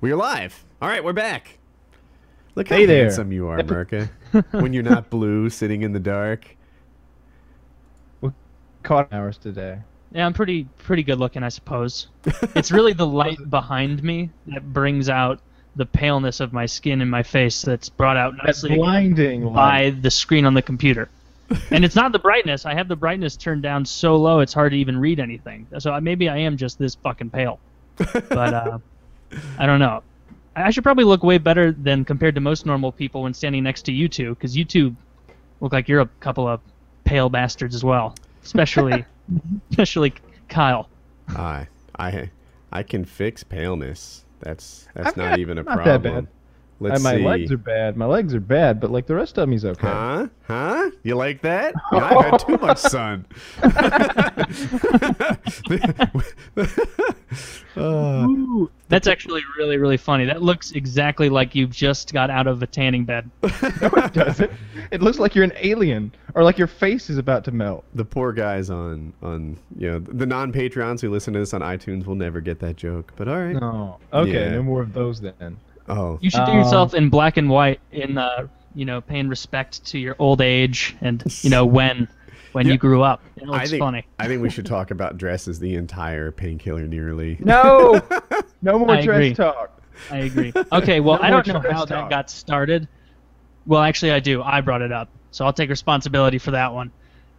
We're live. All right, we're back. Look how Hey there. handsome you are, Merca. when you're not blue, sitting in the dark. We Caught hours today. Yeah, I'm pretty pretty good looking, I suppose. it's really the light behind me that brings out the paleness of my skin and my face that's brought out That's nicely blinding by light. the screen on the computer. and it's not the brightness. I have the brightness turned down so low it's hard to even read anything. So maybe I am just this fucking pale. But uh, I don't know. I I should probably look way better than compared to most normal people when standing next to you two, because you two look like you're a couple of pale bastards as well. Especially, especially Kyle. I, I, I can fix paleness. That's that's I've not got- even a not that problem. Bad. Let's my see. legs are bad. My legs are bad, but like the rest of me's okay. Huh? Huh? You like that? Yeah, I've had too much sun. Uh, Ooh, that's actually really, really funny. That looks exactly like you've just got out of a tanning bed. no, it doesn't. It looks like you're an alien, or like your face is about to melt. the poor guys on on you know the non Patreons who listen to this on iTunes will never get that joke. But all right. No. Okay, Yeah. no more of those then. Oh, You should do Um, yourself in black and white, in uh, you know, paying respect to your old age and you know when when Yeah. you grew up. It I think funny. I think we should talk about dresses the entire Painkiller Already. No, no more I dress agree. talk. I agree. Okay, well, No I don't know trash how that got started. Well, actually, I do. I brought it up, so I'll take responsibility for that one.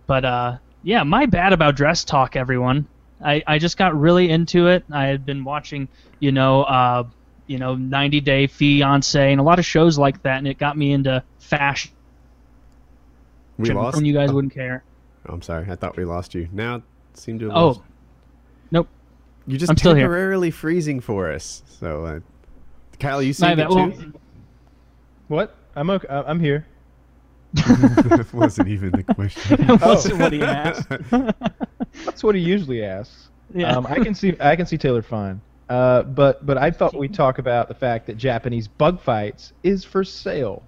But uh, yeah, my bad about dress talk, everyone. I, I just got really into it. I had been watching, you know, uh, you know, 90 Day Fiance and a lot of shows like that, and it got me into fashion. We lost. When you guys oh, wouldn't care. I'm sorry. I thought we lost you. Now it seemed to have Oh, lost. nope. You're just I'm still here. temporarily freezing for us. So, uh, Kyle, you My seeing it. Well, too? What? I'm okay. I'm here. that wasn't even the question. that wasn't what he asked. That's what he usually asks. Yeah. Um, I can see I can see Taylor fine. Uh, but but I thought we'd talk about the fact that Japanese bug fights is for sale.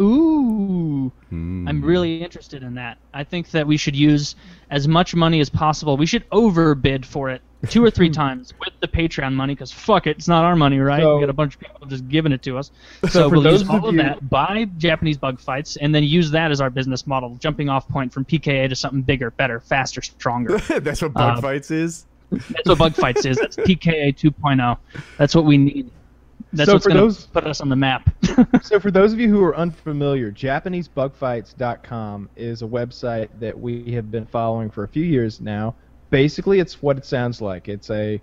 Ooh. Hmm. I'm really interested in that. I think that we should use as much money as possible. We should overbid for it two or three times with the Patreon money, because fuck it, it's not our money, right? So- we got a bunch of people just giving it to us. So So, we'll use all of you- that, buy Japanese bug fights, and then use that as our business model, jumping off point from PKA to something bigger, better, faster, stronger. That's what bug Uh, fights is. That's what bug fights is. That's PKA 2.0. That's what we need. That's So what's gonna those- put us on the map. So for those of you who are unfamiliar, JapaneseBugfights.com is a website that we have been following for a few years now. Basically, it's what it sounds like. It's a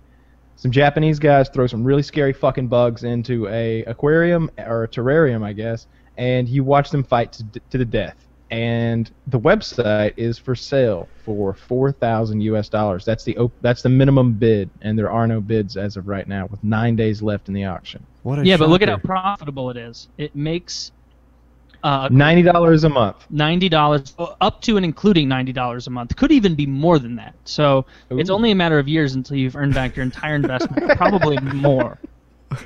some Japanese guys throw some really scary fucking bugs into a aquarium or a terrarium, I guess, and you watch them fight to, to the death. And the website is for sale for four thousand U.S. dollars. That's the op- that's the minimum bid, and there are no bids as of right now, with nine days left in the auction. What a yeah, but look at how profitable it is. It makes uh, Ninety dollars a month. ninety dollars up to and including ninety dollars a month could even be more than that so it's only a matter of years until you've earned back your entire investment probably more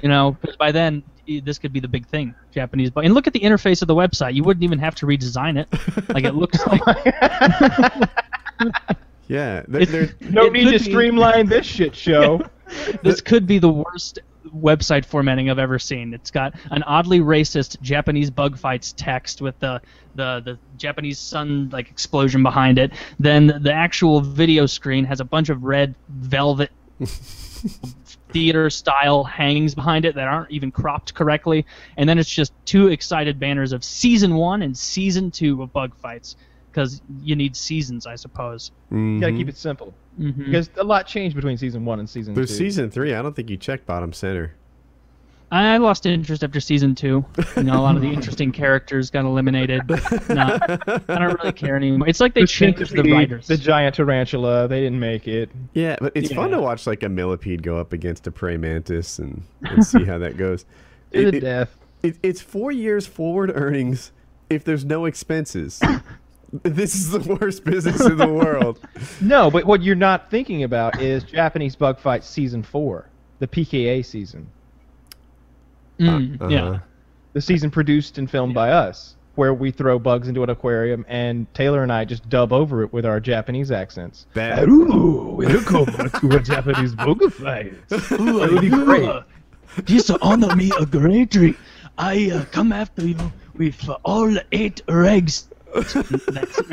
you know because by then this could be the big thing japanese but and look at the interface of the website you wouldn't even have to redesign it like it looks like Yeah, they're, No need could to be- streamline this shit show. this could be the worst website formatting I've ever seen. It's got an oddly racist Japanese bug fights text with the the, the Japanese sun like explosion behind it. Then the actual video screen has a bunch of red velvet theater style hangings behind it that aren't even cropped correctly. And then it's just two excited banners of season one and season two of bug fights. Because you need seasons, I suppose. You gotta keep it simple hmm because a lot changed between season one and season There's two. season three. I don't think you checked bottom center. I lost interest after season two. You know, a lot of the interesting characters got eliminated. No, I don't really care anymore. It's like they The changed the writers. The giant tarantula, they didn't make it. Yeah, but it's fun to watch like a millipede go up against a prey mantis and, and see how that goes. To It- the it- death. it- it's four years forward earnings if there's no expenses. this is the worst business in the world. No, but what you're not thinking about is Japanese Bug Fight season four, the PKA season, Mm, Uh-huh. Yeah. the season produced and filmed by us. where we throw bugs into an aquarium and Taylor and I just dub over it with our Japanese accents. That Hello, welcome to a Japanese bug fight. Ooh, That would be great. This honor me a great treat. I uh, come after you with uh, all eight eggs. That's-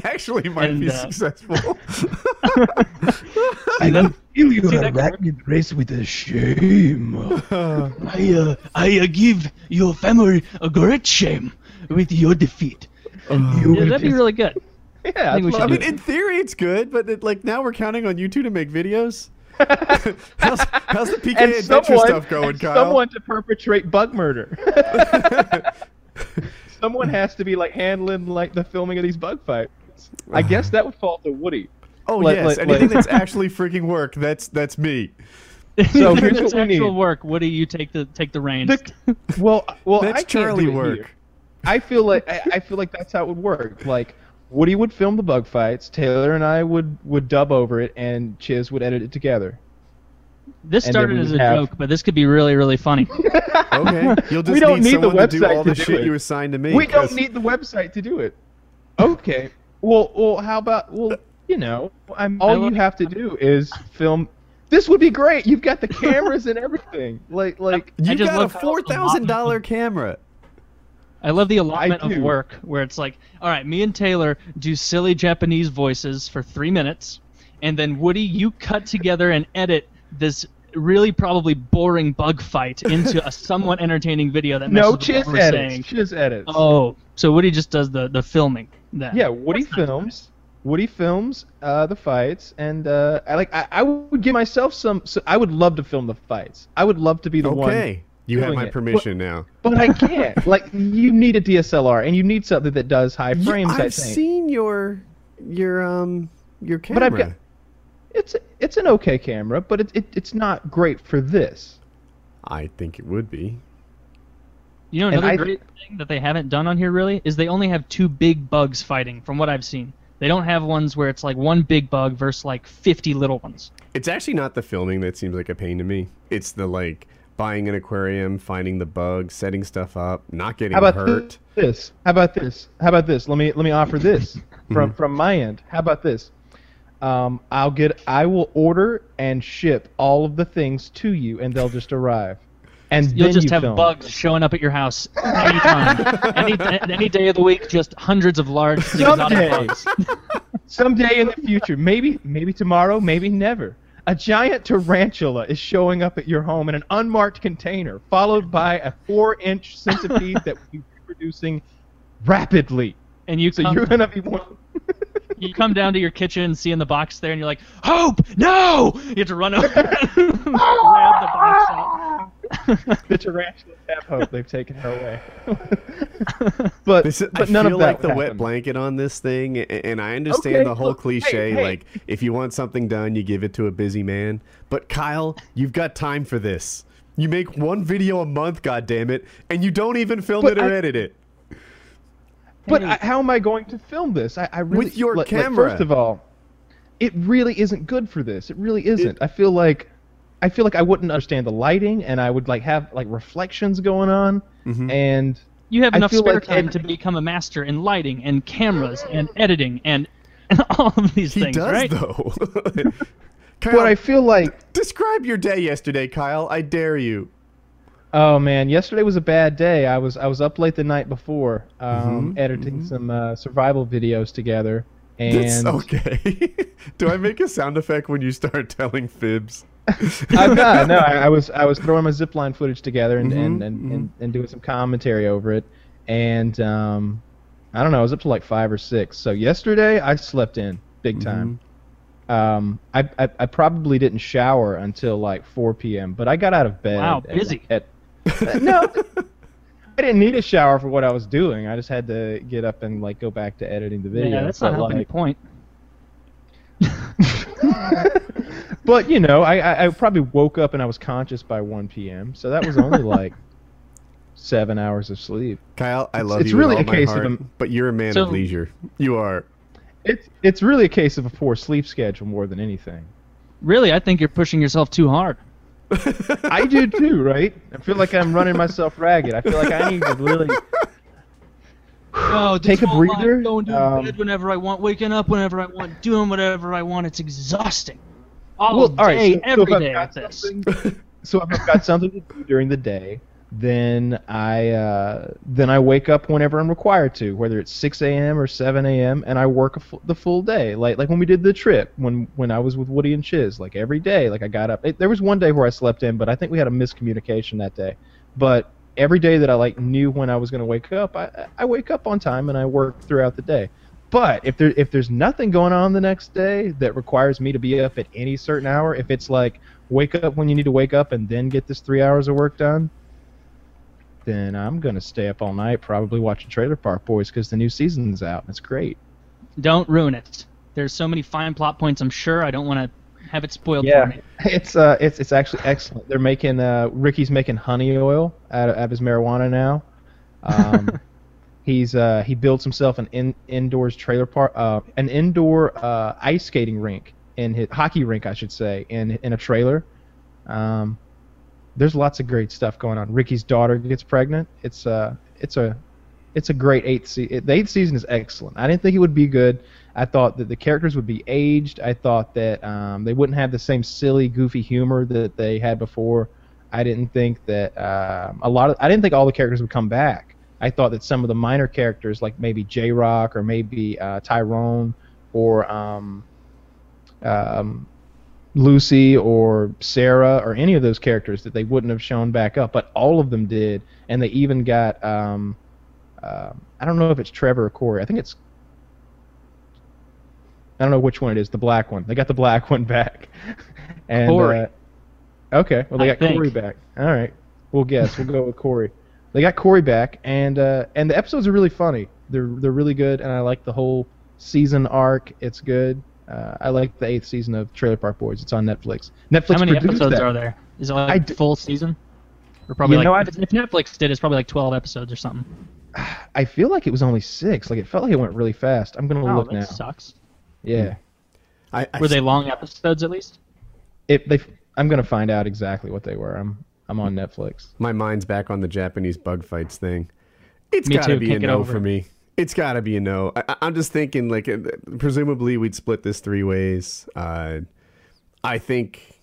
actually might And, be uh, successful. and then feel you're See that arachnid race with a shame. I uh, I uh, give your family a great shame with your defeat. yeah, that'd be really good. Yeah, think we that's should what I do mean, in theory, it's good, but it, like now we're counting on you two to make videos. how's, how's the PK and adventure someone, stuff going, and Kyle? someone to perpetrate bug murder. someone has to be like handling like the filming of these bug fights. I guess that would fall to Woody. Oh let- yes, let- anything let- that's actually freaking work. That's that's me. So If here's it's what we actual need. work. Woody, you take the take the reins. The, well, well, That's I can't Charlie do work. here. I feel like I, I feel like that's how it would work. Like Woody would film the bug fights, Taylor and I would would dub over it, and Chiz would edit it together. this and started as a have- joke, but this could be really really funny. Okay, you'll just We don't need need the someone to do website all to the do shit it. you assigned to me. we don't 'cause- need the website to do it. Okay. Well, well, how about well, you know, I'm, all love- you have to do is film. This would be great. You've got the cameras and everything. Like, like I You just got a four thousand dollar camera. I love the allotment of work where it's like, all right, me and Taylor do silly Japanese voices for three minutes, and then Woody, you cut together and edit this really probably boring bug fight into a somewhat entertaining video that no messes with Chiz what we're edits. saying. Chiz edits. Oh, so Woody just does the the filming. Then. Yeah, Woody That's not films. Woody films uh, the fights, and uh, I like. I, I would give myself some. So I would love to film the fights. I would love to be the one. Okay, you have my it. permission now. But I can't. like, you need a DSLR, and you need something that does high frames. I I've think. seen your your um your camera. But I've got- It's it's an okay camera, but it, it it's not great for this. I think it would be. You know another I- great thing that they haven't done on here really is they only have two big bugs fighting from what I've seen. They don't have ones where it's like one big bug versus like 50 little ones. It's actually not the filming that seems like a pain to me. It's the like buying an aquarium, finding the bugs, setting stuff up, not getting How about hurt. this? How about this? How about this? Let me let me offer this from from my end. How about this? Um, I'll get I will order and ship all of the things to you, and they'll just arrive. And You'll just you have film. bugs showing up at your house anytime, any any day of the week. Just hundreds of large exotic Someday. bugs. Someday in the future, maybe maybe tomorrow, maybe never. A giant tarantula is showing up at your home in an unmarked container, followed by a four-inch centipede that will be reproducing rapidly. And you So come, you're gonna be one. you come down to your kitchen, see in the box there, and you're like, Hope, no! You have to run over and grab the box out. the tarantulas have oh, hope. They've taken her away. but This is, but I none feel of that like the would wet blanket on this thing, and I understand Okay, the whole look, hey, cliche, hey. like if you want something done, you give it to a busy man. But Kyle, you've got time for this. You make one video a month, God damn it, and you don't even film But it or I- edit it. But Hey. I, how am I going to film this? I, I really With your like- like, camera. first of all, it really isn't good for this. It really isn't. I feel like I feel like I wouldn't understand the lighting, and I would like have like reflections going on, Mm-hmm. and You have I enough spare like time ed- to become a master in lighting and cameras and editing and, and all of these He things, does right? though. Kyle, but I feel like describe your day yesterday, Kyle. I dare you. oh man, yesterday was a bad day. I was I was up late the night before, um, Mhm, editing some uh, survival videos together, That's and okay. Do I make a sound effect when you start telling fibs? I'm not. No, I, I was I was throwing my zipline footage together and, and, Mhm, and, and, and doing some commentary over it, and um, I don't know. I was up to like five or six. So yesterday I slept in big time. Um, I, I I probably didn't shower until like 4 p.m. But I got out of bed. Wow, at- busy. At, no, I didn't need a shower for what I was doing. I just had to get up and like go back to editing the video. Yeah, that's But, not helping like, point. but you know, I, I I probably woke up and I was conscious by 1 p.m. So that was only like seven hours of sleep. Kyle, I It's- love it's you really with a all my case of heart, em- but you're a man So- of leisure. You are. It's it's really a case of a poor sleep schedule more than anything. Really, I think you're pushing yourself too hard. I do too, right? I feel like I'm running myself ragged. I feel like I need to really Oh, Take a this life, breather, Going to um, bed whenever I want, waking up whenever I want, doing whatever I want. It's exhausting. All Well, day, so- so every if I've day got this. something- so if I've got something to do during the day, then I uh, then I wake up whenever I'm required to, whether it's 6 a.m. or 7 a.m. and I work a the full day, like like when we did the trip when when I was with Woody and Chiz, like every day, like I got up. It, there was one day where I slept in, but I think we had a miscommunication that day. But every day that I like knew when I was going to wake up, I I wake up on time and I work throughout the day. But if there if there's nothing going on the next day that requires me to be up at any certain hour, if it's like wake up when you need to wake up and then get this three hours of work done, then I'm gonna stay up all night, probably watching Trailer Park Boys because the new season's out. and It's great. Don't ruin it. There's so many fine plot points. I'm sure I don't want to have it spoiled Yeah. for me. It's uh it's it's actually excellent. They're making uh Ricky's making honey oil out of, out of his marijuana now. Um, he's uh he builds himself an in, indoors trailer park uh an indoor uh ice skating rink in his hockey rink I should say in in a trailer. Um, there's lots of great stuff going on. Ricky's daughter gets pregnant. It's uh it's a it's a great eighth season. The eighth season is excellent. I didn't think it would be good. I thought that the characters would be aged. I thought that um, they wouldn't have the same silly, goofy humor that they had before. I didn't think that um, a lot of. I didn't think all the characters would come back. I thought that some of the minor characters, like maybe J-Roc or maybe uh, Tyrone or um, um, Lucy or Sarah or any of those characters, that they wouldn't have shown back up. But all of them did, and they even got. Um, uh, I don't know if it's Trevor or Corey. I think it's I don't know which one it is. The black one. They got the black one back. and Corey. Uh, okay. Well, they I got think. Corey back. All right. We'll guess. We'll go with Corey. They got Corey back, and uh, and the episodes are really funny. They're they're really good, and I like the whole season arc. It's good. Uh, I like the eighth season of Trailer Park Boys. It's on Netflix. Netflix How many episodes that. are there? Is it like d- full season? Or probably You like know, I- if if Netflix did, it's probably like 12 episodes or something. I feel like it was only six. Like it felt like it went really fast. I'm gonna Oh, look that now. sucks. Yeah. I, I Were they long episodes at least? It, they, I'm gonna find out exactly what they were. I'm I'm on Netflix. My mind's back on the Japanese bug fights thing. It's Me gotta too, be a can't get no for me. It's gotta be a no. I, I- I'm just thinking, like, uh, presumably we'd split this three ways. Uh, I think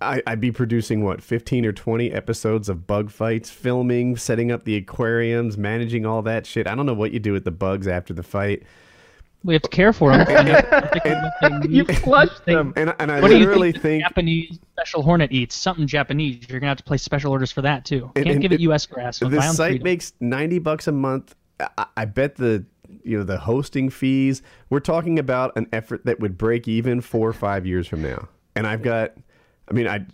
I, I'd be producing what 15 or 20 episodes of bug fights, filming, setting up the aquariums, managing all that shit. I don't know what you do with the bugs after the fight. We have to care for them. you flushed them. And, and I What do you literally think, think, Japanese special hornet eats? Something Japanese. You're gonna have to place special orders for that too. And- Can't and give it it- U.S. grass. so the site freedom. makes 90 bucks a month I, I bet the you know the hosting fees we're talking about an effort that would break even four or five years from now and i've got i mean i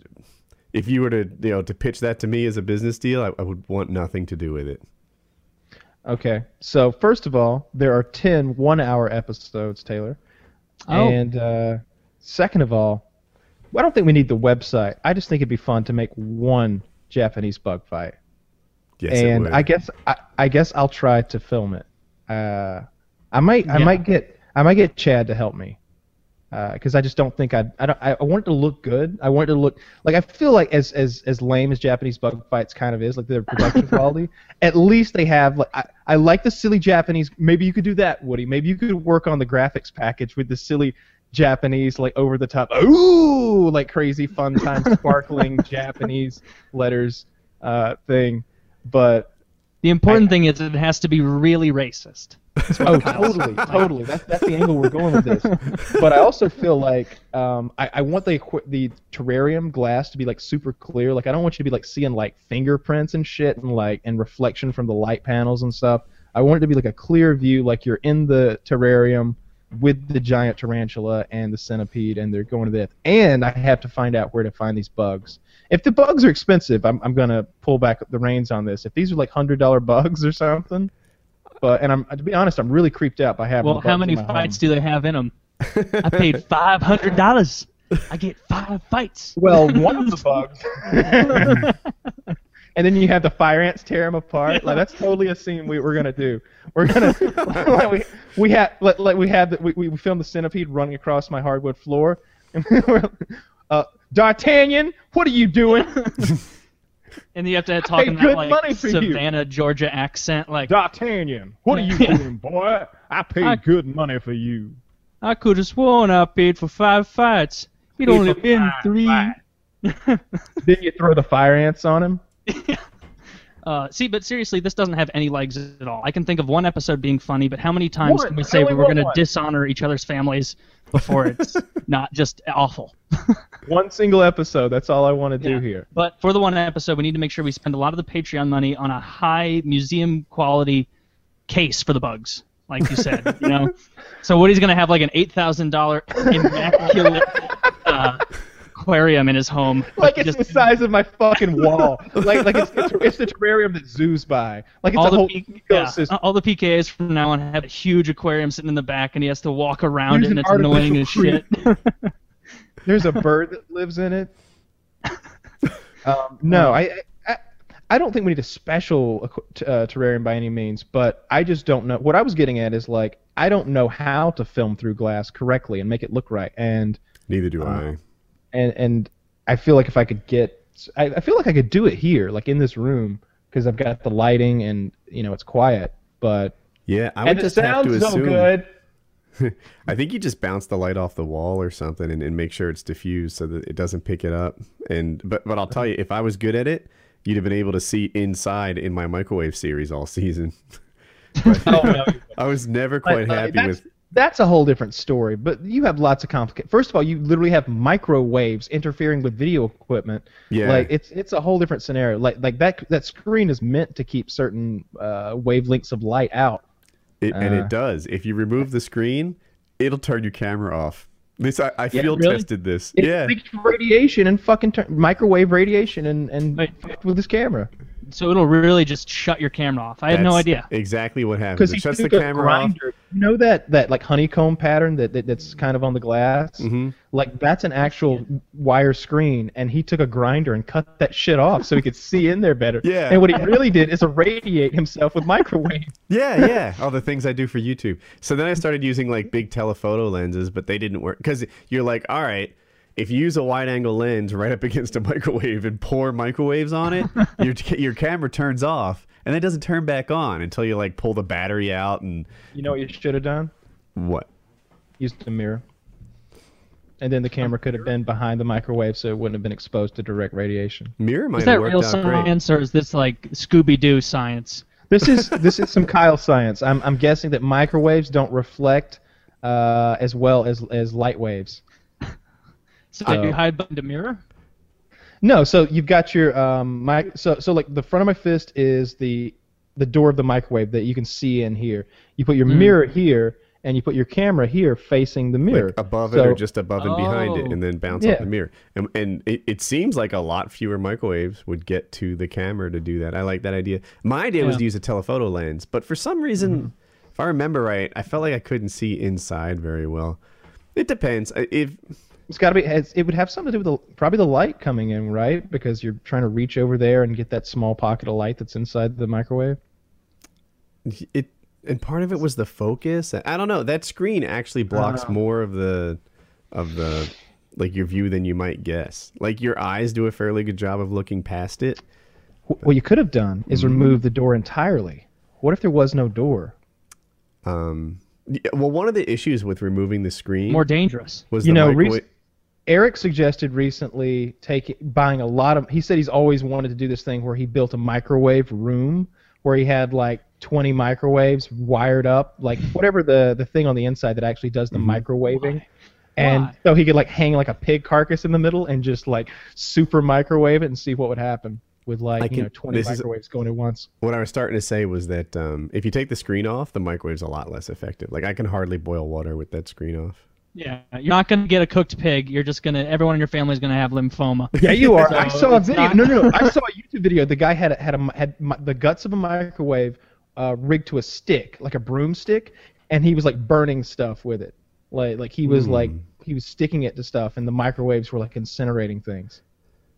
if you were to you know to pitch that to me as a business deal i, I would want nothing to do with it Okay. So first of all, there are 10 one-hour episodes, Taylor. Oh. And uh, second of all, I don't think we need the website. I just think it'd be fun to make one Japanese bug fight. yes it and would. I guess I, I guess I'll try to film it. Uh, I might I Yeah. might get I might get Chad to help me because I just don't think I'd, I don't I, I want it to look good. I want it to look like I feel like as as as lame as Japanese bug fights kind of is like their production quality. At least they have like I, I like the silly Japanese. Maybe you could do that, Woody. Maybe you could work on the graphics package with the silly Japanese like over the top ooh like crazy fun time sparkling Japanese letters uh, thing. But The important thing is it has to be really racist. Oh, totally, totally. That's that's the angle we're going with this. But I also feel like um, I, I want the the terrarium glass to be like super clear. Like I don't want you to be like seeing like fingerprints and shit and like and reflection from the light panels and stuff. I want it to be like a clear view, like you're in the terrarium with the giant tarantula and the centipede, and they're going to death. And I have to find out where to find these bugs. If the bugs are expensive, I'm, I'm gonna pull back the reins on this. If these are like hundred dollar bugs or something, but and I'm to be honest, I'm really creeped out by having. Well, the how many fights home. do they have in them? I paid five hundred dollars. I get five fights. Well, one of the bugs. and then you have the fire ants tear them apart. Like that's totally a scene we, we're gonna do. We're gonna like, we we have like, like we have we we filmed the centipede running across my hardwood floor. And we're, uh, D'Artagnan, what are you doing? And you have to talk Hey, in good that money like for you. Savannah, Georgia accent. Like D'Artagnan, what are you doing, boy? I paid I- good money for you. I could have sworn I paid for five fights. He'd only been three. fights. Didn't you throw the fire ants on him? Uh, see, but seriously, this doesn't have any legs at all. I can think of one episode being funny, but how many times One. can we say we were going to dishonor each other's families before it's not just awful? One single episode. That's all I want to do here. But for the one episode, we need to make sure we spend a lot of the Patreon money on a high museum quality case for the bugs, like you said. you know, so Woody's gonna have like an eight thousand dollar immaculate uh, aquarium in his home. Like it's just- the size of my fucking wall. Like like it's, it's, it's the terrarium that zoos by. Like it's all a the whole P- yeah, ecosystem. all the PKAs from now on have a huge aquarium sitting in the back, and he has to walk around Use it, and it's annoying as shit. There's a bird that lives in it. Um, no, I, I I don't think we need a special uh, terrarium by any means, but I just don't know. What I was getting at is like I don't know how to film through glass correctly and make it look right, and Neither do I. and and I feel like if I could get, I, I feel like I could do it here, like in this room, because I've got the lighting and you know it's quiet, but Yeah, I would and it just have to sounds so good. I think you just bounce the light off the wall or something and, and make sure it's diffused so that it doesn't pick it up. And but but I'll tell you, if I was good at it, you'd have been able to see inside in my microwave series all season. But Oh, no. I was never quite Uh, happy that's, with. That's a whole different story. But you have lots of complicated. First of all, you literally have microwaves interfering with video equipment. Yeah. Like it's it's a whole different scenario. Like like that that screen is meant to keep certain uh, wavelengths of light out. It, and uh, it does. If you remove the screen, it'll turn your camera off. This I, I Yeah, field really? tested this. It yeah. leaked radiation and fucking tur- microwave radiation and and Wait. fucked with this camera. So it'll really just shut your camera off. I had no idea. Exactly what happens. Because It he shuts the took a camera off. grinder. You know that that like honeycomb pattern that, that that's kind of on the glass. Mhm. Like that's an actual wire screen, and he took a grinder and cut that shit off so he could see in there better. Yeah. And what he really did is irradiate himself with microwave. Yeah, yeah. All the things I do for YouTube. So then I started using like big telephoto lenses, but they didn't work because you're like, all right, if you use a wide angle lens right up against a microwave and pour microwaves on it, your your camera turns off and it doesn't turn back on until you like pull the battery out and You know what you should have done? what? Used a mirror. And then the camera could have been behind the microwave, so it wouldn't have been exposed to direct radiation. Mirror might Is have that worked real out great. science, or is this like Scooby Doo science? This is this is some Kyle science. I'm I'm guessing that microwaves don't reflect uh, as well as as light waves. So Uh, you hide behind a mirror? No, so you've got your um mic. So so like the front of my fist is the the door of the microwave that you can see in here. You put your Mm. mirror here, and you put your camera here facing the mirror. Like above So- it or just above and behind it, Oh. and then bounce Yeah. off the mirror. And, and it, it seems like a lot fewer microwaves would get to the camera to do that. I like that idea. My idea was to use a telephoto lens, but for some reason, Mm-hmm. if I remember right, I felt like I couldn't see inside very well. It depends. If It's got to be. It's, it would have something to do with the, probably the light coming in, right? Because you're trying to reach over there and get that small pocket of light that's inside the microwave. it and part of it was the focus. I don't know. That screen actually blocks Oh. more of the of the like your view than you might guess. Like your eyes do a fairly good job of looking past it. What you could have done is Mm-hmm. remove the door entirely. What if there was no door? Um, yeah, well, one of the issues with removing the screen More dangerous. was You the know, microwave. Eric suggested recently taking buying a lot of. He said he's always wanted to do this thing where he built a microwave room where he had like 20 microwaves wired up, like whatever the the thing on the inside that actually does the microwaving. And Why? so he could like hang like a pig carcass in the middle and just like super microwave it and see what would happen with like I you can- know 20 this is- microwaves going at once. what I was starting to say was that um, if you take the screen off, the microwave's a lot less effective. Like I can hardly boil water with that screen off. Yeah, you're not gonna get a cooked pig. You're just gonna. Everyone in your family is gonna have lymphoma. Yeah, you are. So I saw a video. not- No, no, no. I saw a YouTube video. The guy had a, had a, had mi- the guts of a microwave uh, rigged to a stick, like a broomstick, and he was like burning stuff with it. Like like he was like he was sticking it to stuff, and the microwaves were like incinerating things.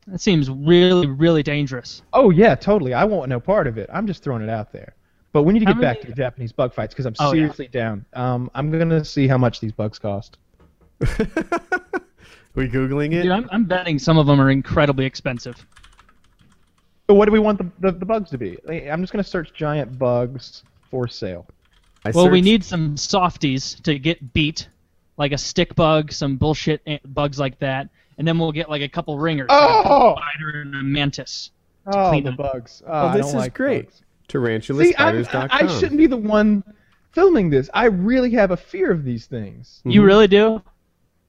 That seems really, really dangerous. Oh yeah, totally. I want no part of it. I'm just throwing it out there. But we need to How get back to the Japanese bug fights because I'm Oh, yeah. seriously down. Um, I'm gonna see how much these bugs cost. we googling it? Dude, I'm, I'm betting some of them are incredibly expensive. So what do we want the, the, the bugs to be? I'm just gonna search giant bugs for sale. I Well, we need some softies to get beat, like a stick bug, some bullshit bugs like that, and then we'll get like a couple ringers, like a Oh! spider and a mantis. Oh, clean the them. bugs. Oh, Oh, I this don't is like great. bugs. Tarantula I'm, I shouldn't be the one filming this. I really have a fear of these things. You mm-hmm. really do?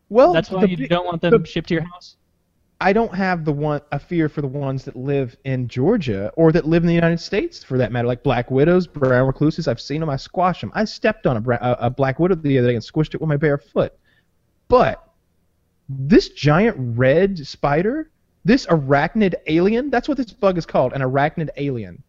Well, That's why the you don't want them the- shipped to your house. I don't have the one a fear for the ones that live in Georgia or that live in the United States, for that matter, like black widows, brown recluses. I've seen them. I squash them. I stepped on a, a, a black widow the other day and squished it with my bare foot. But this giant red spider, this arachnid alien, that's what this bug is called, an arachnid alien.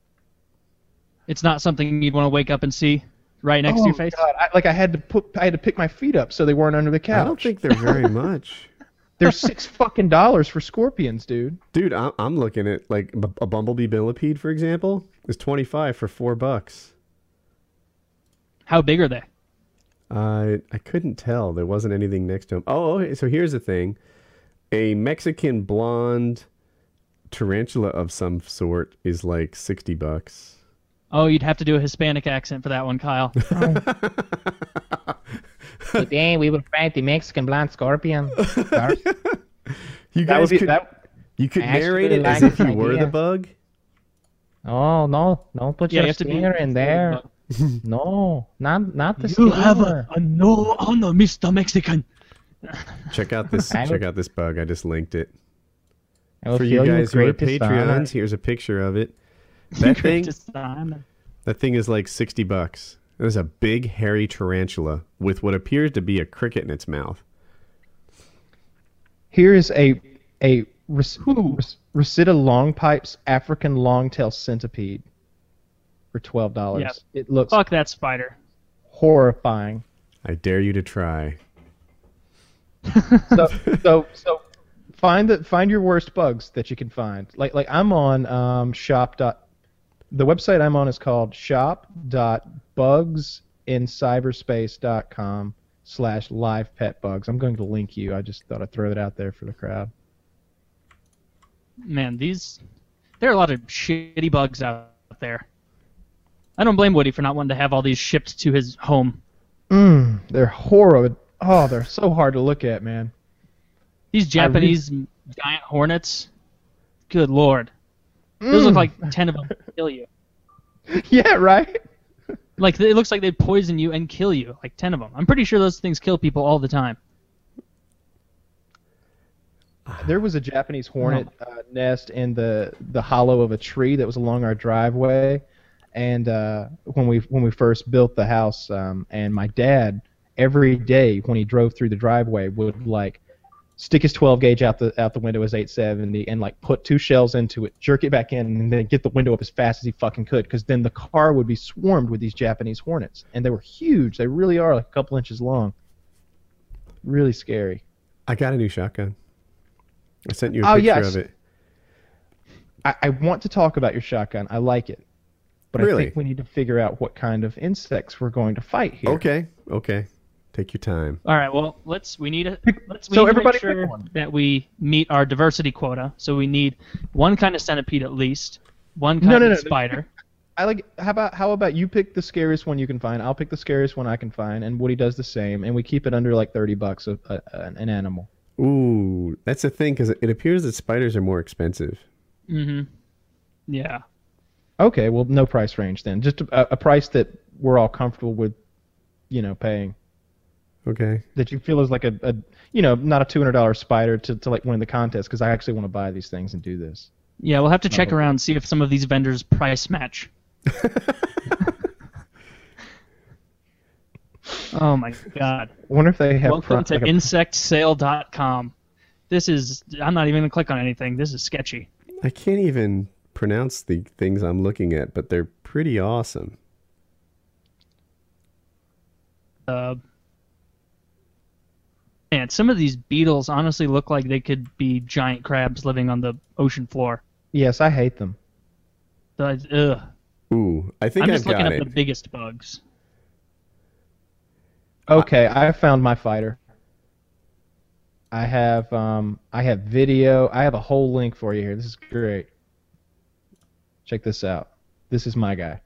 It's not something you'd want to wake up and see right next to your face. Oh, God, I, like I had to put, I had to pick my feet up so they weren't under the couch. I don't think they're very much. They're six fucking dollars for scorpions, dude. Dude, I'm, I'm looking at like a bumblebee millipede, for example, is 25 for four bucks. How big are they? Uh, I couldn't tell. There wasn't anything next to him. Oh, okay. So here's the thing: a Mexican blonde tarantula of some sort is like 60 bucks. Oh, you'd have to do a Hispanic accent for that one, Kyle. Oh. Today we will fight the Mexican blind scorpion. You guys would be could that. you could narrate it as if this you were the bug. Oh no! Don't put Yeah, you your have to be- stinger in there. No, not not the You have stinger. a, a no honor, Mr. Mexican. Check out this. Check would- out this bug. I just linked it for you feel guys who are greatest honor. Here's a picture of it. That thing. That thing is like 60 bucks. It is a big hairy tarantula with what appears to be a cricket in its mouth. Here is a a Res- Res- Rhysida longipes African longtail centipede for twelve dollars. Yep. It looks Fuck that spider. horrifying. I dare you to try. So so so find the find your worst bugs that you can find. Like like I'm on um, shop dot. The website I'm on is called shop.bugsincyberspace.com slash live pet bugs. I'm going to link you. I just thought I'd throw that out there for the crowd. Man, these there are a lot of shitty bugs out there. I don't blame Woody for not wanting to have all these shipped to his home. Mm, they're horrible. Oh, they're so hard to look at, man. These I re- Japanese giant hornets. Good lord. Those look Mm. like ten of them kill you. yeah, right. Like it looks like they'd poison you and kill you. Like ten of them. I'm pretty sure those things kill people all the time. There was a Japanese hornet uh, nest in the the hollow of a tree that was along our driveway, and uh, when we when we first built the house, um, and my dad every day when he drove through the driveway would like stick his 12 gauge out the out the window his 870 and like put two shells into it, jerk it back in, and then get the window up as fast as he fucking could, because then the car would be swarmed with these Japanese hornets, and they were huge. They really are like a couple inches long. Really scary. I got a new shotgun. I sent you a Oh, picture yes. of it. I, I want to talk about your shotgun. I like it. But I think we need to figure out what kind of insects we're going to fight here. Okay, okay. Take your time. All right. Well, let's. We need a. Let's. We so need everybody to make sure that we meet our diversity quota. So we need one kind of centipede at least, one kind No, no, of no. spider. I like. How about how about you pick the scariest one you can find? I'll pick the scariest one I can find, and Woody does the same, and we keep it under like thirty bucks a, a, an an animal. Ooh, that's the thing because it appears that spiders are more expensive. Mm-hmm. Yeah. Okay, well, no price range then. Just a, a price that we're all comfortable with, you know, paying. Okay. That you feel is like a, a you know, not a two hundred dollar spider to, to like win the contest because I actually want to buy these things and do this. Yeah. We'll have to check okay. around see if some of these vendors price match. oh my god. I wonder if they have Welcome pro- to like a- insectsale.com. This is. I'm not even gonna click on anything. This is sketchy. I can't even pronounce the things I'm looking at, but they're pretty awesome. Uh, man, some of these beetles honestly look like they could be giant crabs living on the ocean floor. Yes, I hate them. The, ugh. Ooh, I think I'm I've just looking got at it. the biggest bugs. Okay, I found my fighter. I have um I have video. I have a whole link for you here. This is great. Check this out. This is my guy.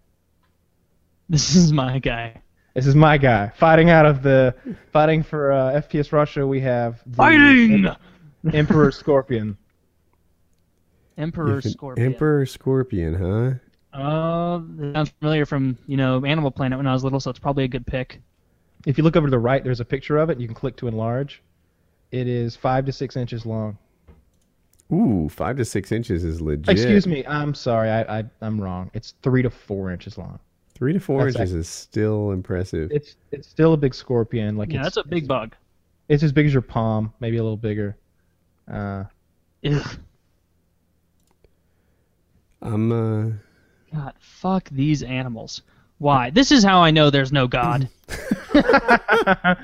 This is my guy. This is my guy. Fighting out of the fighting for uh, FPS Russia, we have the Fighting! Emperor Scorpion. Emperor Scorpion. Emperor Scorpion, huh? Uh, that sounds familiar from you know Animal Planet when I was little, so it's probably a good pick. If you look over to the right, there's a picture of it. You can click to enlarge. It is five to six inches long. Ooh, five to six inches is legit. Excuse me. I'm sorry. I, I I'm wrong. It's three to four inches long. Three to four That's inches is still impressive. It's it's still a big scorpion. Like Yeah, it's, that's a big bug. It's as big as your palm, maybe a little bigger. Uh, Ugh. I'm uh God, fuck these animals. Why? This is how I know there's no God.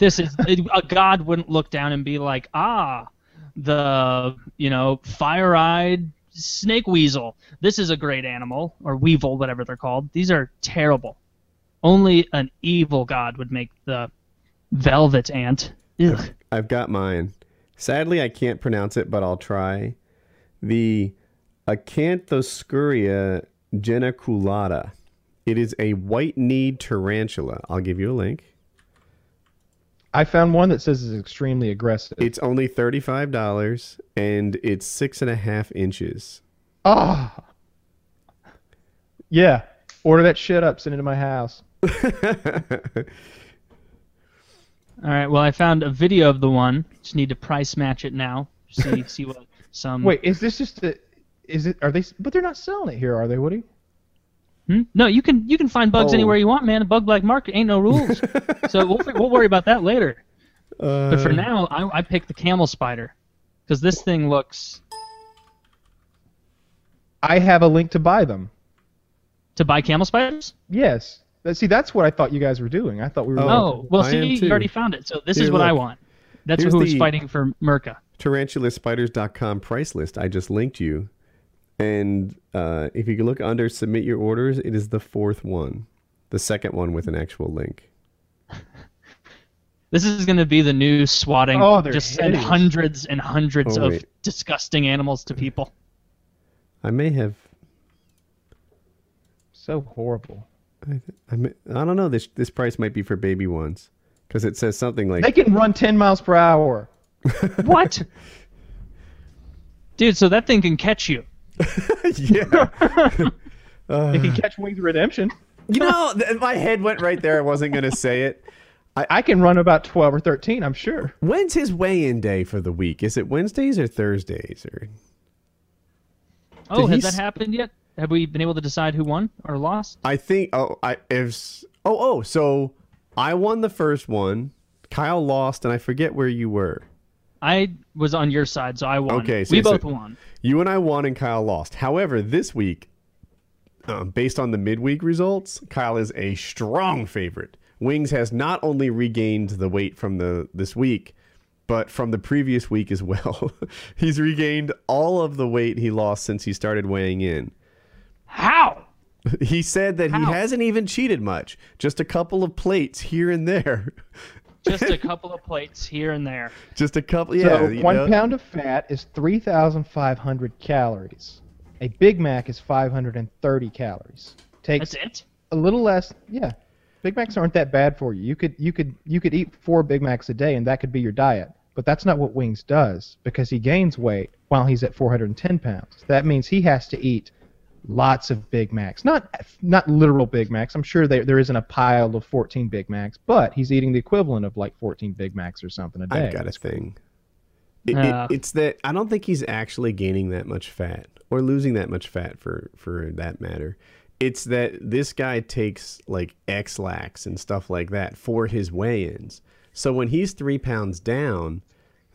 this is a God wouldn't look down and be like, ah, the you know fire-eyed snake weasel. This is a great animal or weevil, whatever they're called. These are terrible. Only an evil God would make the velvet ant. Ugh. I've got mine. Sadly, I can't pronounce it, but I'll try. The Acanthoscurria geniculata. It is a white-kneed tarantula. I'll give you a link. I found one that says it's extremely aggressive. It's only thirty-five dollars, and it's six and a half inches. Ah. Yeah. Order that shit up. Send it to my house. All right. Well, I found a video of the one. Just need to price match it now. See see what some. Wait, is this just a? Is it? Are they? But they're not selling it here, are they, Woody? Hmm? No, you can you can find bugs Oh. anywhere you want, man. A bug black market ain't no rules. so we'll we'll worry about that later. But for Uh, now, I I picked the camel spider because this thing looks I have a link to buy them. to buy camel spiders. Yes. See, that's what I thought you guys were doing. I thought we were. Oh. Oh, well, I see, you already found it. So this Here, is what I want. That's Here's who's the- fighting for Merca. tarantulaspiders.com price list. I just linked you. And uh, if you look under submit your orders, it is the fourth one. The second one with an actual link. This is going to be the new swatting. Oh, they're Just send hideous. hundreds and hundreds Oh, of disgusting animals to people. I may have. So horrible. I, I, may, I don't know. This this price might be for baby ones because it says something like They can run 10 miles per hour. what? Dude, so that thing can catch you. yeah. They can uh. catch Wings Redemption. you know, th- my head went right there. I wasn't gonna say it. I I can run about 12 or 13, I'm sure. When's his weigh-in day for the week? Is it Wednesdays or Thursdays or? Oh, Did has that s- happened yet? Have we been able to decide who won or lost? I think. Oh, I if. Oh, oh. So I won the first one. Kyle lost, and I forget where you were. I was on your side, so I won. Okay, so- we so- both won. You and I won, and Kyle lost. However, this week, um, based on the midweek results, Kyle is a strong favorite. Wings has not only regained the weight from the this week, but from the previous week as well. He's regained all of the weight he lost since he started weighing in. How? He said that he hasn't even cheated much, just a couple of plates here and there. Just a couple of plates here and there. Just a couple, yeah. so you one know. pound of fat is 3,500 calories. A Big Mac is 530 calories. Takes That's it. a little less. Yeah, Big Macs aren't that bad for you. You could you could you could eat four Big Macs a day, and that could be your diet. But that's not what Wings does because he gains weight while he's at 410 pounds. That means he has to eat lots of Big Macs. Not not literal Big Macs. I'm sure there there isn't a pile of 14 Big Macs, but he's eating the equivalent of like 14 Big Macs or something a day. I've got a thing. It, Uh. it, it's that I don't think he's actually gaining that much fat or losing that much fat for for that matter. It's that this guy takes like Ex-Lax and stuff like that for his weigh-ins. So when he's three pounds down,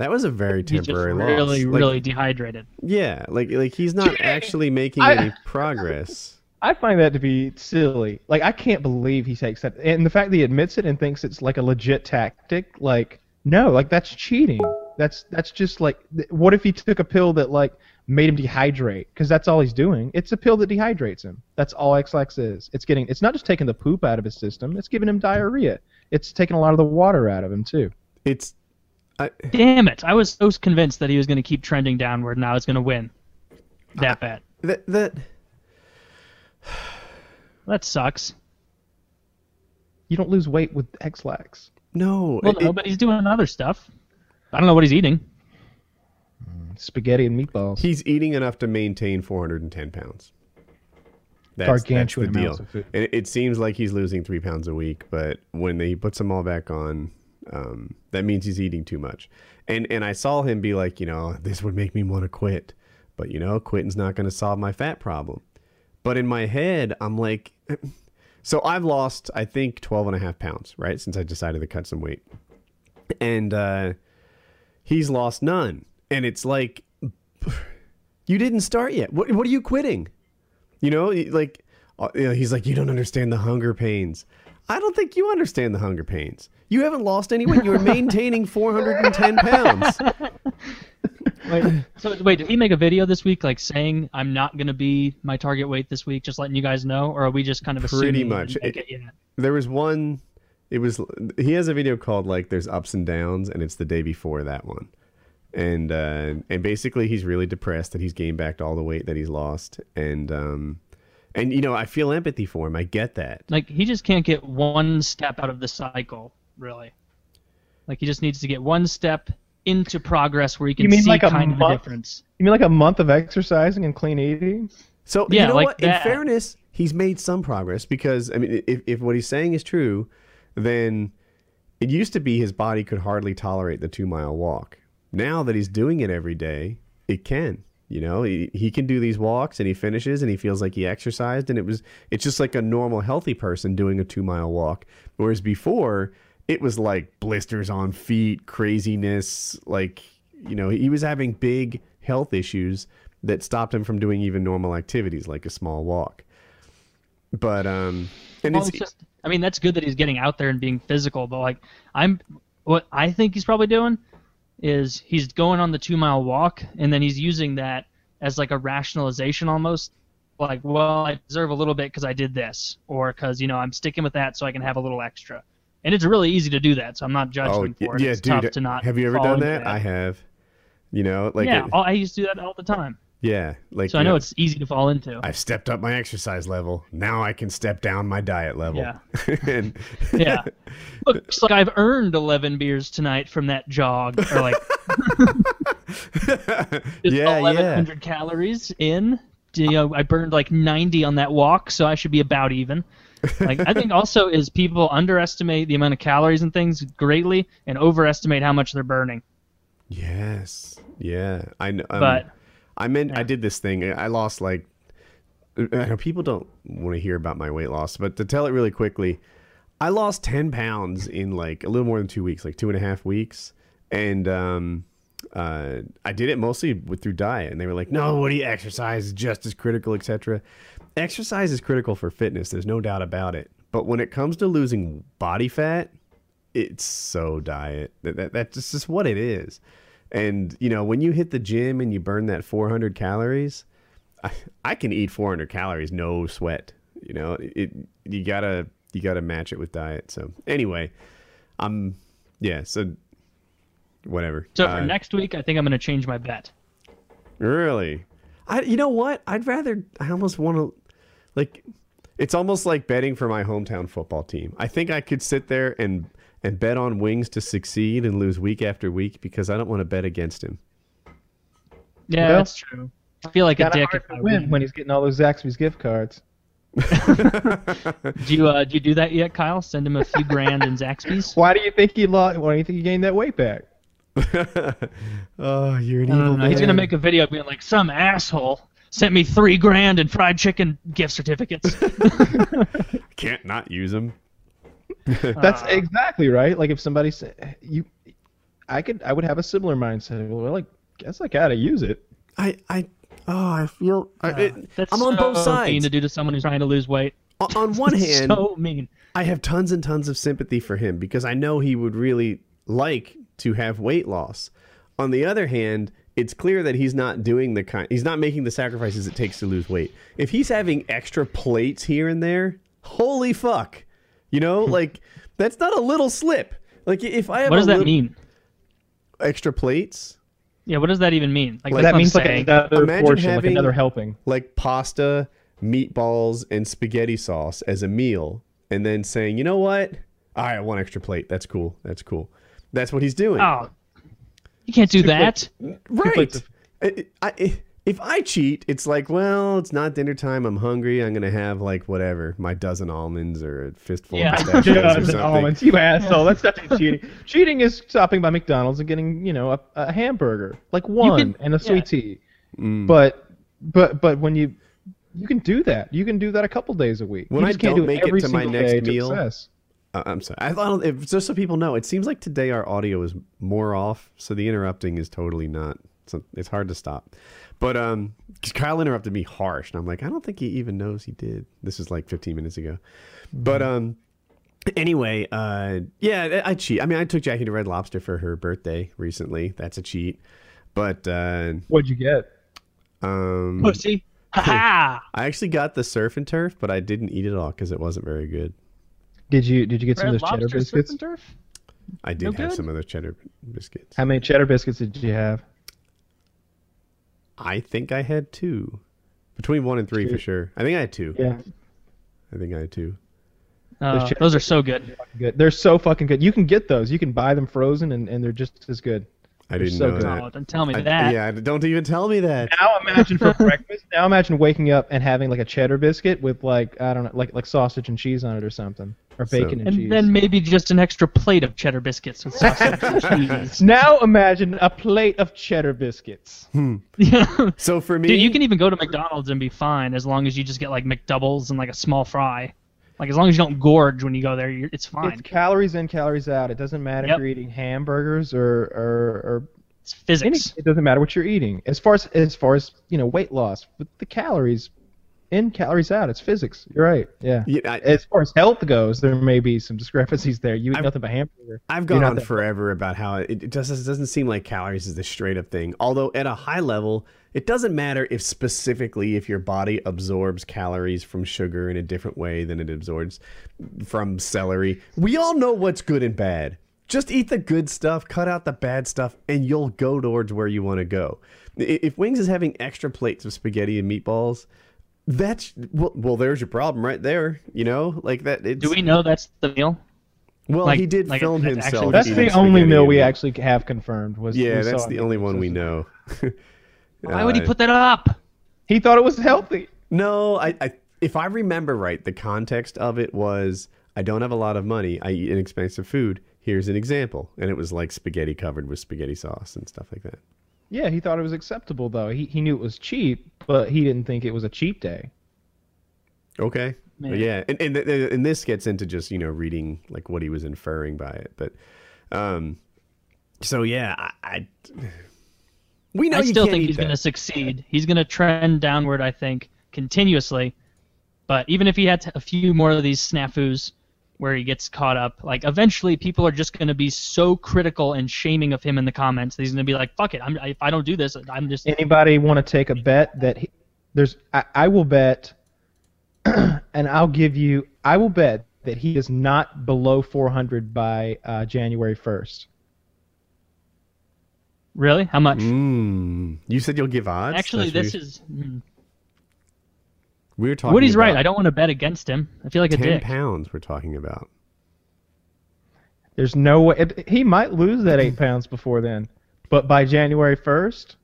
that was a very He's just temporary loss. really, Like, really dehydrated. yeah, like like he's not actually making I- any progress. I find that to be silly. Like I can't believe he takes that, and the fact that he admits it and thinks it's like a legit tactic. Like no, like that's cheating. That's that's just like what if he took a pill that like made him dehydrate? Because that's all he's doing. It's a pill that dehydrates him. That's all Ex-Lax is. It's getting. It's not just taking the poop out of his system. It's giving him diarrhea. It's taking a lot of the water out of him too. It's I, Damn it! I was so convinced that he was going to keep trending downward, and I was going to win. That bad. that that That sucks. You don't lose weight with Ex-Lax. No, Well, it- no, but he's doing other stuff. I don't know what he's eating. Mm, spaghetti and meatballs. he's eating enough to maintain 410 pounds. That's, Gargantuan that's the deal. amounts of food. And it seems like he's losing three pounds a week, but when he puts them all back on, um, that means he's eating too much. And and I saw him be like, you know, this would make me want to quit, but you know, quitting's not going to solve my fat problem. But in my head, I'm like, so I've lost, I think, 12 and a half pounds, right, since I decided to cut some weight. And uh, he's lost none. And it's like, you didn't start yet. What, what are you quitting? You know, like uh, he's like, you don't understand the hunger pains. I don't think you understand the hunger pains. You haven't lost any weight. You're maintaining 410 pounds. Wait, so wait, did he make a video this week, like saying I'm not gonna be my target weight this week, just letting you guys know, or are we just kind of Pretty much. It- it yet? There was one. It was he has a video called like "There's Ups and Downs," and it's the day before that one. And uh, and basically, he's really depressed that he's gained back all the weight that he's lost, and um, and you know, I feel empathy for him. I get that. Like he just can't get one step out of the cycle, really. Like he just needs to get one step into progress where he can You mean see like a kind of a difference. You mean like a month of exercising and clean eating? So Yeah, you know like what? that. In fairness, he's made some progress because I mean, if if what he's saying is true, then it used to be his body could hardly tolerate the two mile walk. Now that he's doing it every day, it can. You know, he, he can do these walks and he finishes and he feels like he exercised and it was it's just like a normal healthy person doing a two mile walk. Whereas before it was like blisters on feet, craziness, like you know, he was having big health issues that stopped him from doing even normal activities like a small walk. But um and Well, it's, it's just, I mean, that's good that he's getting out there and being physical, but like, I'm, what I think he's probably doing is he's going on the two mile walk and then he's using that as like a rationalization almost. Like, well, I deserve a little bit because I did this, or because you know I'm sticking with that so I can have a little extra. And it's really easy to do that, so I'm not judging oh for yeah, it. It's dude, tough to not. have you ever done into that? I have. You know, like yeah, it- I used to do that all the time. Yeah, like So I you know it's easy to fall into. I've stepped up my exercise level. Now I can step down my diet level. Yeah. and Yeah. Looks like I've earned 11 beers tonight from that jog. Or like yeah, yeah. 1100 calories in. You know, I burned like 90 on that walk, so I should be about even. Like I think also is people underestimate the amount of calories and things greatly and overestimate how much they're burning. Yes. Yeah. I know. Um, But- I meant I did this thing. I lost like. I know people don't want to hear about my weight loss, but to tell it really quickly, I lost ten pounds in like a little more than two weeks, like two and a half weeks, and um, uh, I did it mostly with through diet. And they were like, "No, what do you exercise is just as critical, etc." Exercise is critical for fitness. There's no doubt about it. But when it comes to losing body fat, it's so diet. That, that that's just what it is. And you know, when you hit the gym and you burn that 400 calories, I, I can eat 400 calories no sweat. You know, it you gotta you gotta match it with diet. So anyway, I'm yeah. So whatever. So Uh, for next week, I think I'm going to change my bet. Really? I you know what? I'd rather I almost want to like it's almost like betting for my hometown football team. I think I could sit there and and bet on Wings to succeed and lose week after week because I don't want to bet against him. Yeah, Well, that's true. I feel like a dick if to I win win. when he's getting all those Zaxby's gift cards. Do you uh, do you do that yet, Kyle? Send him a few grand in Zaxby's. Why do you think he lost? Why do you think he gained that weight back? oh, you're an evil don't know. He's gonna make a video being like, some asshole sent me three grand in fried chicken gift certificates. Can't not use them. That's Uh, exactly right. Like if somebody said you, I could, I would have a similar mindset. Well, like, guess I gotta use it. I I oh I feel I, it, That's I'm on both so mean sides. to do to someone who's trying to lose weight. On- on one hand, so mean. I have tons and tons of sympathy for him because I know he would really like to have weight loss. On the other hand, it's clear that he's not doing the kind he's not making the sacrifices it takes to lose weight. If he's having extra plates here and there, holy fuck. You know, hmm. like that's not a little slip. Like if I have What does a that little- mean? extra plates, Yeah, what does that even mean? Like, Like, that's that what I'm means like saying. another Imagine portion, like another helping. like pasta meatballs and spaghetti sauce as a meal and then saying, you know what? All right, one extra plate. That's cool. That's cool. That's what he's doing. Oh, you can't do that. right. plates I, I, if I cheat, it's like, well, it's not dinner time. I'm hungry. I'm gonna have like whatever, my dozen almonds or a fistful Yeah. of pistachios or Dozen something. almonds, you asshole. That's not cheating. cheating is stopping by McDonald's and getting, you know, a, a hamburger, like one can- and a yeah. sweet tea. Mm. But, but, but when you, you can do that. You can do that a couple days a week. When you I can't don't do make it every to my next day meal, excess. Uh, I'm sorry. I thought if, just so people know, it seems like today our audio is more off, so the interrupting is totally not. It's, it's hard to stop. But um, 'cause Kyle interrupted me harsh, and I'm like, I don't think he even knows he did. This is like 15 minutes ago. But um, anyway, uh, yeah, I I cheat. I mean, I took Jackie to Red Lobster for her birthday recently. That's a cheat. But uh, What'd you get? um, Pussy. Ha ha. I actually got the surf and turf, but I didn't eat it all because it wasn't very good. Did you did you get some of those cheddar Lobster surf biscuits? and turf? I did No have good? some of those cheddar biscuits. How many cheddar biscuits did you have? I think I had two. Between one and three for sure. I think I had two. Yeah, I think I had two. Uh, cheddar those are so good. good. They're so fucking good. You can get those. You can buy them frozen, and, and they're just as good. I didn't so know good. that. Oh, don't tell me I- that. yeah, don't even tell me that. Now imagine for breakfast. Now imagine waking up and having like a cheddar biscuit with like I don't know, like like sausage and cheese on it or something, or So- bacon and, And cheese. And then maybe just an extra plate of cheddar biscuits with sausage and cheese. now imagine a plate of cheddar biscuits. Yeah. Hmm. So for me, Dude, you can even go to McDonald's and be fine as long as you just get like McDoubles and like a small fry. Like as long as you don't gorge when you go there, you're, it's fine. It's calories in, calories out. It doesn't matter Yep. if you're eating hamburgers or or, or It's any. physics. It doesn't matter what you're eating. As far as as far as you know, weight loss with the calories in, calories out. It's physics. You're right. Yeah. Yeah, I, As far as health goes, there may be some discrepancies there. You eat I've- nothing but hamburger. I've gone on forever about how it, it just it doesn't seem like calories is the straight up thing. Although at a high level, it doesn't matter if specifically if your body absorbs calories from sugar in a different way than it absorbs from celery. We all know what's good and bad. Just eat the good stuff, cut out the bad stuff, and you'll go towards where you want to go. If Wings is having extra plates of spaghetti and meatballs, that's well, well there's your problem right there. You know, like that. It's, Do we know that's the meal? Well, like- he did like film that's himself. actually- That's the only meal we actually have confirmed. Was Yeah, that's saw the only one we sausage. know. Why would he Uh, put that up? He thought it was healthy. No, I, I if I remember right, the context of it was I don't have a lot of money. I eat inexpensive food. Here's an example, and it was like spaghetti covered with spaghetti sauce and stuff like that. Yeah, he thought it was acceptable though. He he knew it was cheap, but he didn't think it was a cheap day. Okay. Yeah, and, and and this gets into just you know reading like what he was inferring by it, but um, so yeah, I, I we know I you still think he's that. going to succeed. He's going to trend downward, I think, continuously. But even if he had a few more of these snafus where he gets caught up, like eventually people are just going to be so critical and shaming of him in the comments that he's going to be like, "Fuck it, I'm, if I don't do this, I'm just." Anybody want to take a bet that he, there's? I, I will bet, and I'll give you. I will bet that he is not below 400 by uh, January 1st. Really? How much? Mm, you said you'll give odds. Actually, That's this is. mm. We were talking. Woody's right. I don't want to bet against him. I feel like a Ten dick. pounds. We're talking about. There's no way it, he might lose that eight pounds before then, but by January 1st,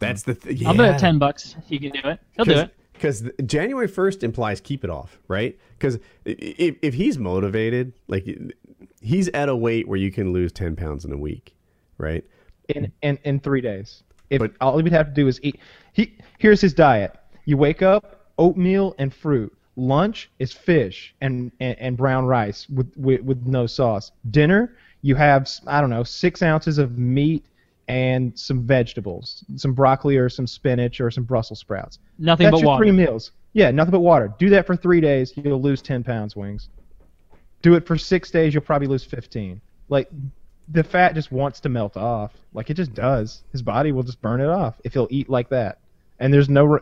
That's the. Th- I'll bet ten bucks. He can do it. He'll do it. Because January first implies keep it off, right? Because if if he's motivated, like he's at a weight where you can lose ten pounds in a week, right? in in, in three days. If But- all he would have to do is eat. He here's his diet. You wake up, oatmeal and fruit. Lunch is fish and, and, and brown rice with, with with no sauce. Dinner, you have I don't know six ounces of meat and some vegetables, some broccoli or some spinach or some Brussels sprouts. Nothing That's but your water. three meals. Yeah, nothing but water. Do that for three days, you'll lose ten pounds. Wings. Do it for six days, you'll probably lose fifteen. Like the fat just wants to melt off. Like it just does. His body will just burn it off if he'll eat like that. And there's no,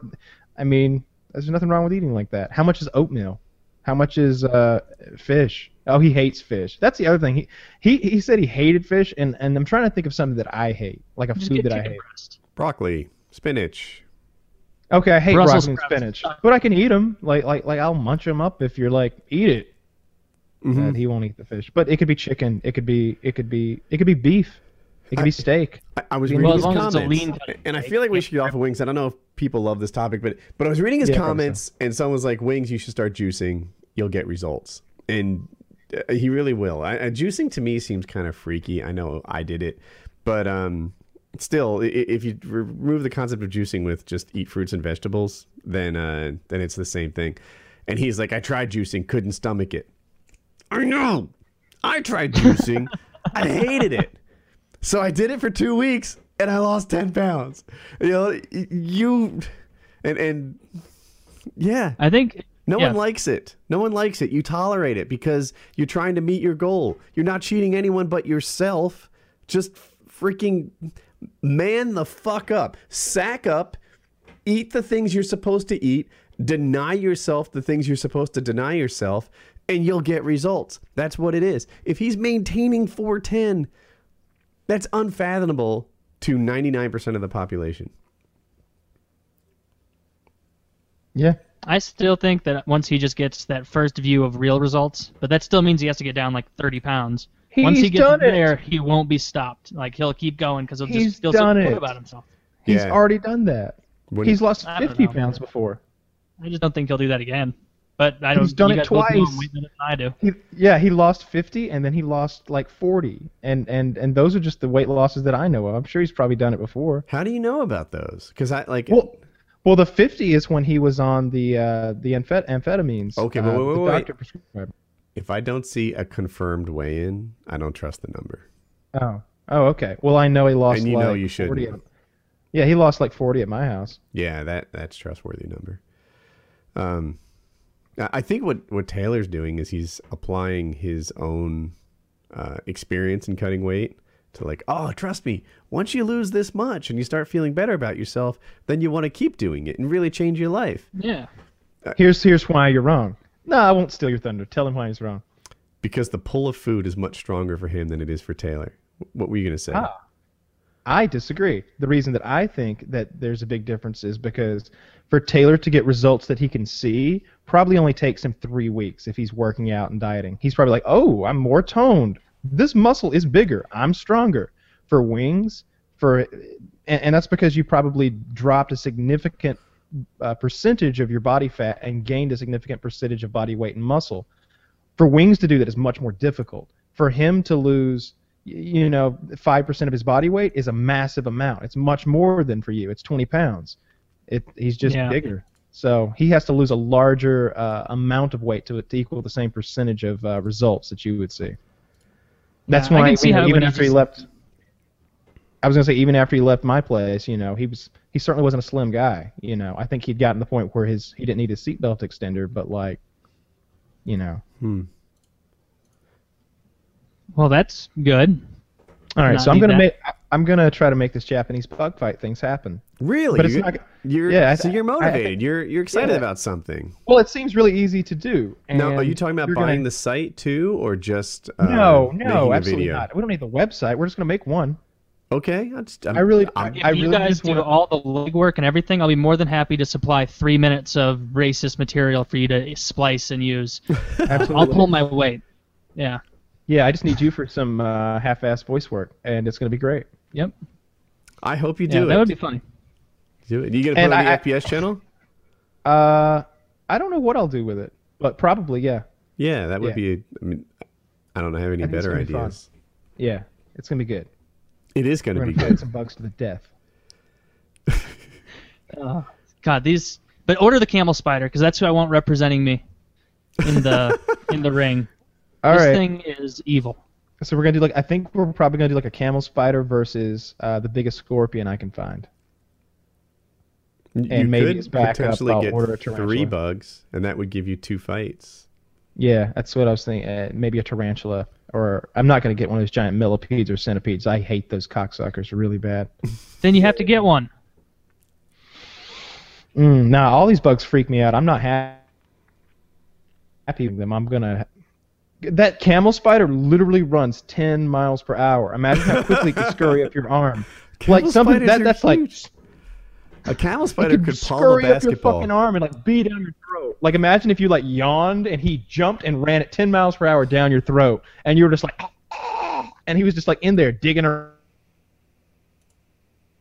I mean, there's nothing wrong with eating like that. How much is oatmeal? How much is uh, fish? Oh, he hates fish. That's the other thing. He he he said he hated fish, and and I'm trying to think of something that I hate, like a Just food that I hate. breast. Broccoli, spinach. Okay, I hate Brussels broccoli and sprouts. spinach, but I can eat them. Like, like, like I'll munch them up if you're like, eat it. Mhm. And he won't eat the fish, but it could be chicken. It could be, it could be, it could be beef. It could be steak. I, I was reading as his long as it's a comments, lean and I feel like we should get off of wings. I don't know if people love this topic, but but I was reading his Yeah, probably so. comments, and someone was like, "Wings, you should start juicing. You'll get results." And uh, he really will. I, uh, juicing to me seems kind of freaky. I know I did it, but um, still, i- i- if you remove the concept of juicing with just eat fruits and vegetables, then uh, then it's the same thing. And he's like, "I tried juicing, couldn't stomach it." I know. I tried juicing. I hated it. So I did it for two weeks and I lost 10 pounds. You know, you, and, and yeah, I think no yeah. one likes it. No one likes it. You tolerate it because you're trying to meet your goal. You're not cheating anyone but yourself. Just freaking man the fuck up. Sack up. Eat the things you're supposed to eat. Deny yourself the things you're supposed to deny yourself, and you'll get results. That's what it is. If he's maintaining 410, that's unfathomable to 99% of the population. Yeah. I still think that once he just gets that first view of real results, but that still means he has to get down like 30 pounds. once he gets done it. there, he won't be stopped. Like he'll keep going because he'll He's just feel done so good it. about himself. He's Yeah. already done that. When- He's lost 50 know. pounds before. I just don't think he'll do that again. But I don't. He's done it guys both know him twice. way better than I do. He, yeah, he lost 50 and then he lost like 40. And, and, and those are just the weight losses that I know of. I'm sure he's probably done it before. How do you know about those? Because I like. Well, well, the 50 is when he was on the uh, the amphet- amphetamines. Okay, uh, wait, wait, the wait, wait. doctor prescribed. if I don't see a confirmed weigh in, I don't trust the number. Oh, oh, okay. Well, I know he lost. And you like know you shouldn't. 40 at- yeah, he lost like 40 at my house. Yeah, that that's trustworthy number. Um, I I think what what Taylor's doing is he's applying his own uh, experience in cutting weight to like, oh, trust me, once you lose this much and you start feeling better about yourself, then you want to keep doing it and really change your life Yeah. Here's here's why you're wrong. No, I won't steal your thunder. Tell him why he's wrong. because the pull of food is much stronger for him than it is for Taylor. What were you gonna say? Ah. I disagree. The reason that I think that there's a big difference is because for Taylor to get results that he can see probably only takes him three weeks if he's working out and dieting. He's probably like, oh, I'm more toned. This muscle is bigger. I'm stronger. For wings, for and, and that's because you probably dropped a significant uh, percentage of your body fat and gained a significant percentage of body weight and muscle. For wings to do that is much more difficult. For him to lose you know, five percent of his body weight is a massive amount. It's much more than for you. It's twenty pounds. It he's just Yeah. bigger. So he has to lose a larger uh, amount of weight to, to equal the same percentage of uh, results that you would see. That's Yeah, I why can see you know, how even when he after he left, I was gonna say even after he left my place, you know, he was he certainly wasn't a slim guy. You know, I think he'd gotten to the point where his he didn't need his seatbelt extender, but like, you know. Hmm. Well, that's good. All right, Not so I'm gonna that. make I- I'm gonna try to make this Japanese bug fight things happen. Really? But it's you, not- you're yeah, I- so you're I- I- motivated. you're you're excited Yeah. about something. Well, it seems really easy to do. No, are and you talking about buying gonna- the site too, or just uh, No, no, a absolutely video? not. We don't need the website. We're just gonna make one. Okay, I, just, I'm, I really- I'm- If I you really guys do wanna- all the legwork and everything, I'll be more than happy to supply three minutes of racist material for you to splice and use. Absolutely. I'll pull my weight. Yeah. Yeah, I just need you for some uh, half-ass voice work, and it's gonna be great. Yep. I hope you do Yeah, do that would be funny. Do it. You gonna put And it on the I- FPS channel? Uh, I don't know what I'll do with it, but probably yeah, Yeah, that would Yeah. be. I mean, I don't have any I think it's better gonna be fun. ideas. yeah, it's gonna be good. It is going We're to gonna be fight good. some bugs to the death. Uh, God, these. But order the camel spider because that's who I want representing me in the in the ring. All this right, thing is evil. so we're gonna do like I think we're probably gonna do like a camel spider versus uh, the biggest scorpion I can find. You And maybe could it's back up, potentially I'll get order a three bugs, and that would give you two fights. Yeah, that's what I was thinking. Uh, maybe a tarantula, or I'm not gonna get one of those giant millipedes or centipedes. I hate those cocksuckers really bad. Then you have to get one. Mm, nah, all these bugs freak me out. I'm not happy with them. I'm gonna. That camel spider literally runs 10 miles per hour. Imagine how quickly it could scurry up your arm. like Camel something that are that's like. A camel spider could palm a scurry up your fucking arm and like be down your throat. Like imagine if you like yawned and he jumped and ran at 10 miles per hour down your throat, and you were just like, and he was just like in there digging ar-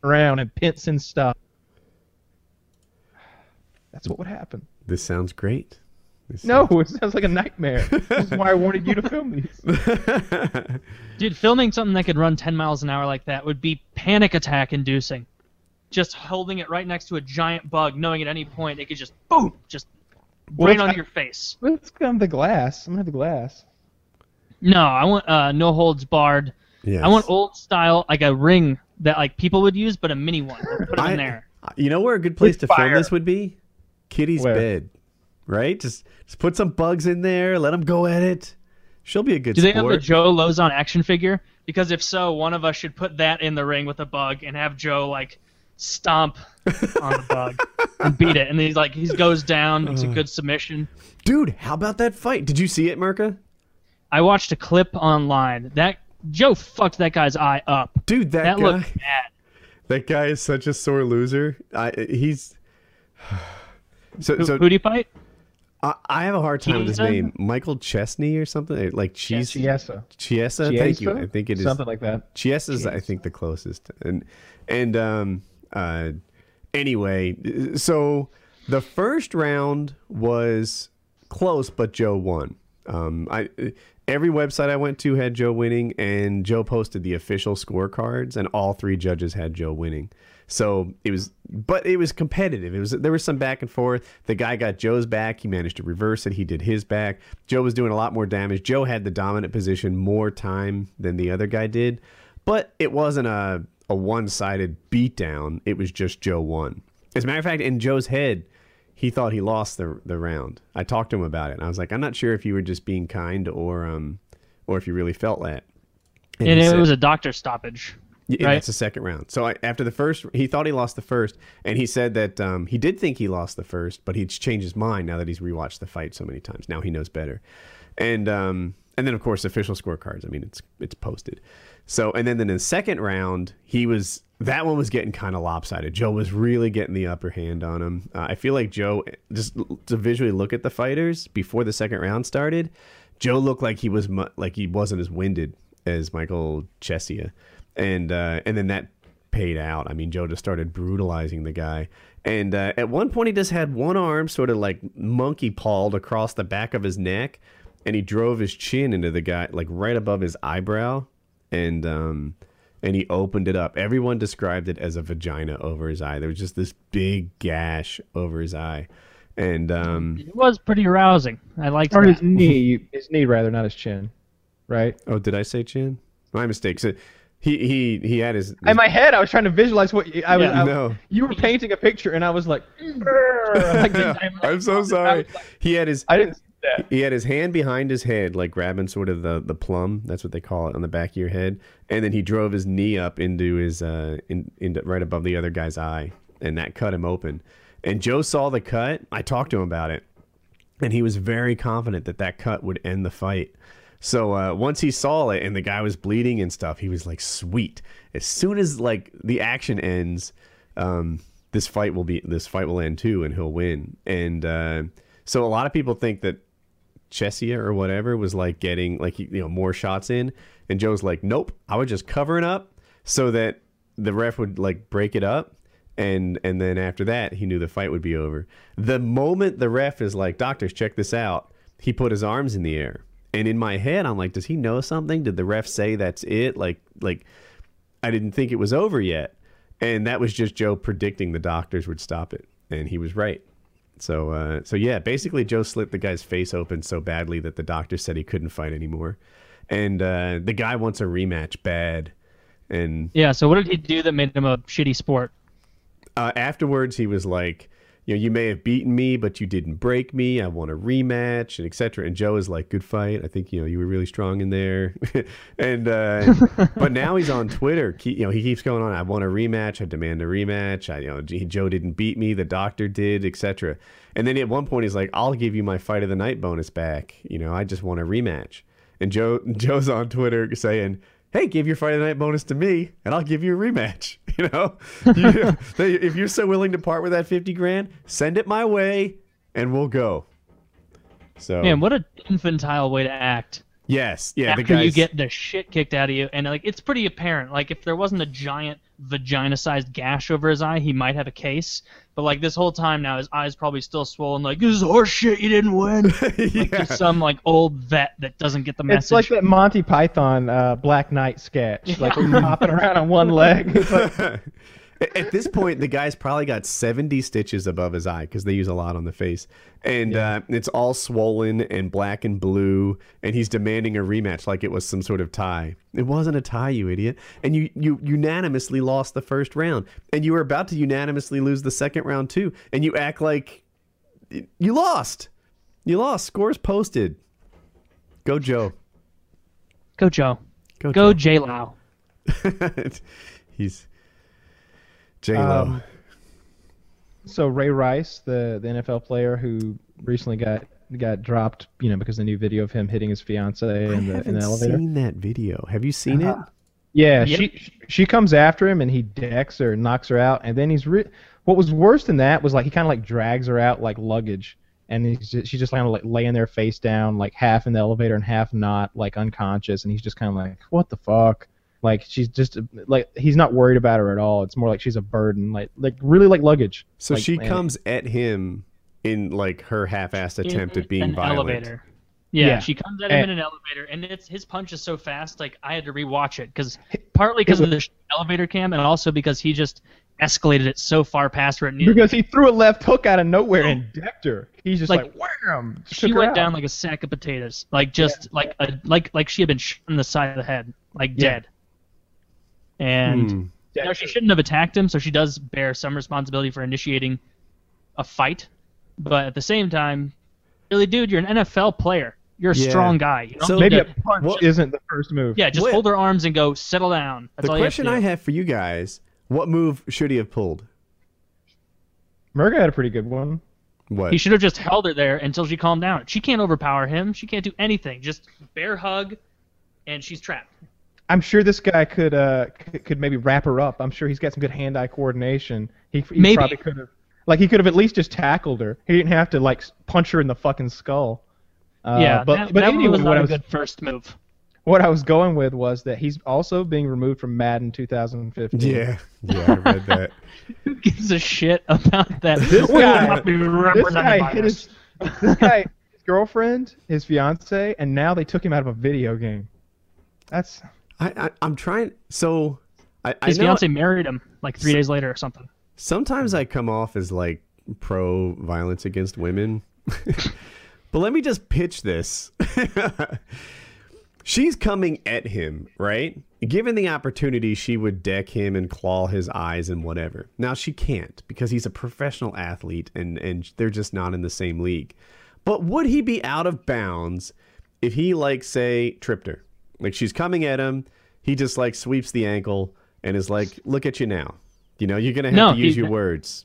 around and pincing stuff. That's what would happen. This sounds great. This No, it sounds like a nightmare. this is why I wanted you to film these. Dude, filming something that could run 10 miles an hour like that would be panic attack inducing. Just holding it right next to a giant bug, knowing at any point it could just boom, just Well, right it's- on your face. Let's come the glass. I'm gonna have the glass. No, I want uh, no holds barred. Yes. I want old style, like a ring that like people would use, but a mini one. Put it I- in there. You know where a good place With to film this would be? Kitty's Where? bed, right? Just just put some bugs in there. Let them go at it. She'll be a good Do they have sport. the Joe Lauzon action figure? Because if so, one of us should put that in the ring with a bug and have Joe like stomp on the bug and beat it. And he's like he goes down, makes a uh. good submission. Dude, how about that fight? Did you see it, Merca? I watched a clip online. That Joe fucked that guy's eye up. Dude, that, That guy. looked bad. That guy is such a sore loser. I he's so Who, so who'd he fight? I, I have a hard time with his name. Michael Chesney or something like Cheese Chiesa. Chiesa. Thank you. I think it is Something like that. Chiesa's I think the closest. And and um uh anyway, so the first round was close but Joe won. Um I every website I went to had Joe winning and Joe posted the official scorecards and all three judges had Joe winning. So it was but it was competitive. It was there was some back and forth. The guy got Joe's back, he managed to reverse it, he did his back. Joe was doing a lot more damage. Joe had the dominant position more time than the other guy did. But it wasn't a a one-sided beatdown. It was just Joe won. As a matter of fact, in Joe's head, he thought he lost the the round. I talked to him about it, and I was like, I'm not sure if you were just being kind or um or if you really felt that. And, he it said- was a doctor stoppage. Yeah, right? that's the second round. So I, after the first, he thought he lost the first, and he said that um, he did think he lost the first, but he's changed his mind now that he's rewatched the fight so many times. Now he knows better, and um, and then of course official scorecards. I mean, it's it's posted. So and then in the second round, he was that one was getting kind of lopsided. Joe was really getting the upper hand on him. Uh, I feel like Joe just to visually look at the fighters before the second round started. Joe looked like he was mu- like he wasn't as winded as Michael Chiesa, and uh, and then that paid out. I mean, Joe just started brutalizing the guy, and uh, at one point he just had one arm sort of like monkey pawed across the back of his neck, and he drove his chin into the guy like right above his eyebrow, and um, and he opened it up. Everyone described it as a vagina over his eye. There was just this big gash over his eye, and um, It was pretty arousing. I liked Or his knee, his knee rather, not his chin. Right. oh, did I say chin? My mistake. So he he he had his. In my head, I was trying to visualize what you, I was. Yeah. I- No. You were painting a picture, and I was like, like I'm so sorry. like- He had his I didn't see he had his hand behind his head, like grabbing sort of the, the plum. That's what they call it on the back of your head. And then he drove his knee up into his uh in, into right above the other guy's eye, and that cut him open. And Joe saw the cut. I talked to him about it, and he was very confident that that cut would end the fight. So uh, once he saw it and the guy was bleeding and stuff, he was like, "Sweet!" As soon as like the action ends, um, this fight will be this fight will end too, and he'll win. And uh, so a lot of people think that Chiesa or whatever was like getting like you know more shots in, and Joe's like, "Nope, I was just covering up so that the ref would like break it up." And and then after that, he knew the fight would be over. The moment the ref is like, "Doctors, check this out," he put his arms in the air, and in my head, I'm like, "Does he know something? Did the ref say that's it?" Like like I didn't think it was over yet, and that was just Joe predicting the doctors would stop it, and he was right. So uh, so yeah, basically Joe slit the guy's face open so badly that the doctor said he couldn't fight anymore, and uh, the guy wants a rematch bad, and Yeah. So what did he do that made him a shitty sport? uh, afterwards he was like you know you may have beaten me but you didn't break me. I want a rematch and etc and joe is like good fight. I think you know you were really strong in there. And uh, but now he's on twitter. You know he keeps going on i want a rematch. I demand a rematch. I you know joe didn't beat me. The doctor did etc and then at one point he's like i'll give you my fight of the night bonus back. You know i just want a rematch. And joe joe's on twitter saying hey give your fight of the night bonus to me and i'll give you a rematch you know, You- if you're so willing to part with that fifty grand, send it my way, and we'll go. So Man, what an infantile way to act. yes, yeah, the after you get the shit kicked out of you, and like it's pretty apparent. Like if there wasn't a giant vagina-sized gash over his eye, he might have a case. But like this whole time now, his eye's probably still swollen. Like this is horse shit. You didn't win. Like yeah. just some like old vet that doesn't get the message. It's like that Monty Python uh, Black Knight sketch, like hopping around on one leg. At this point, the guy's probably got 70 stitches above his eye because they use a lot on the face. And uh, it's all swollen and black and blue. And he's demanding a rematch like it was some sort of tie. It wasn't a tie, you idiot. And you, you unanimously lost the first round. And you were about to unanimously lose the second round, too. And you act like you lost. You lost. Scores posted. Go, Joe. go Joe, Go, go J Lau. he's J Lo. Um, so Ray Rice, the the NFL player who recently got got dropped, you know, because of the new video of him hitting his fiance I in the in haven't the elevator. seen that video. Have you seen it? Yeah, Yep. she she comes after him and he decks her, knocks her out, and then he's re- what was worse than that was like he kind of like drags her out like luggage, and he's just, she's just kind of like laying there face down, like half in the elevator and half not, like unconscious, and he's just kind of like, what the fuck? Like she's just like he's not worried about her at all. It's more like she's a burden, like like really like luggage. So Like, she and- comes at him in like her half-assed attempt at being an violent. elevator. Yeah, Yeah. she comes at him And- in an elevator, and it's his punch is so fast. Like I had to rewatch it because partly because of the elevator cam, and also because he just escalated it so far past where it needed. because he threw a left hook out of nowhere and decked her. He's just like, Like, wham. she went out. down like a sack of potatoes, like just like a like like she had been shot in the side of the head, like Yeah. dead. And Hmm. you know, she shouldn't have attacked him, so she does bear some responsibility for initiating a fight. But at the same time, really, dude, you're an NFL player. You're a Yeah. strong guy. You don't So- need Maybe a to- punch What- isn't the first move. yeah, just What- hold her arms and go settle down. That's The all you have question. I have for you guys: What move should he have pulled? Murga had a pretty good one. What? He should have just held her there until she calmed down. She can't overpower him. She can't do anything. Just bear hug, and she's trapped. I'm sure this guy could uh could maybe wrap her up. I'm sure he's got some good hand-eye coordination. He, he Maybe. probably could have like he could have at least just tackled her. He didn't have to like punch her in the fucking skull. Uh, yeah, but that, but that anyway, was not what I a was good first move. what I was going with was that he's also being removed from Madden 2015. yeah, yeah, I read that. Who gives a shit about that? This We guy- This guy hit his this guy his girlfriend, his fiance, and now they took him out of a video game. That's I, I I'm trying. So I, I His know fiance married him like three days later or something. sometimes I come off as like pro violence against women. but let me just pitch this. She's coming at him, right? Given the opportunity, she would deck him and claw his eyes and whatever. Now she can't because he's a professional athlete and and they're just not in the same league. But would he be out of bounds if he like say tripped her? Like she's coming at him, he just like sweeps the ankle and is like, "Look at you now." You know, you're gonna have No, to use he- your words.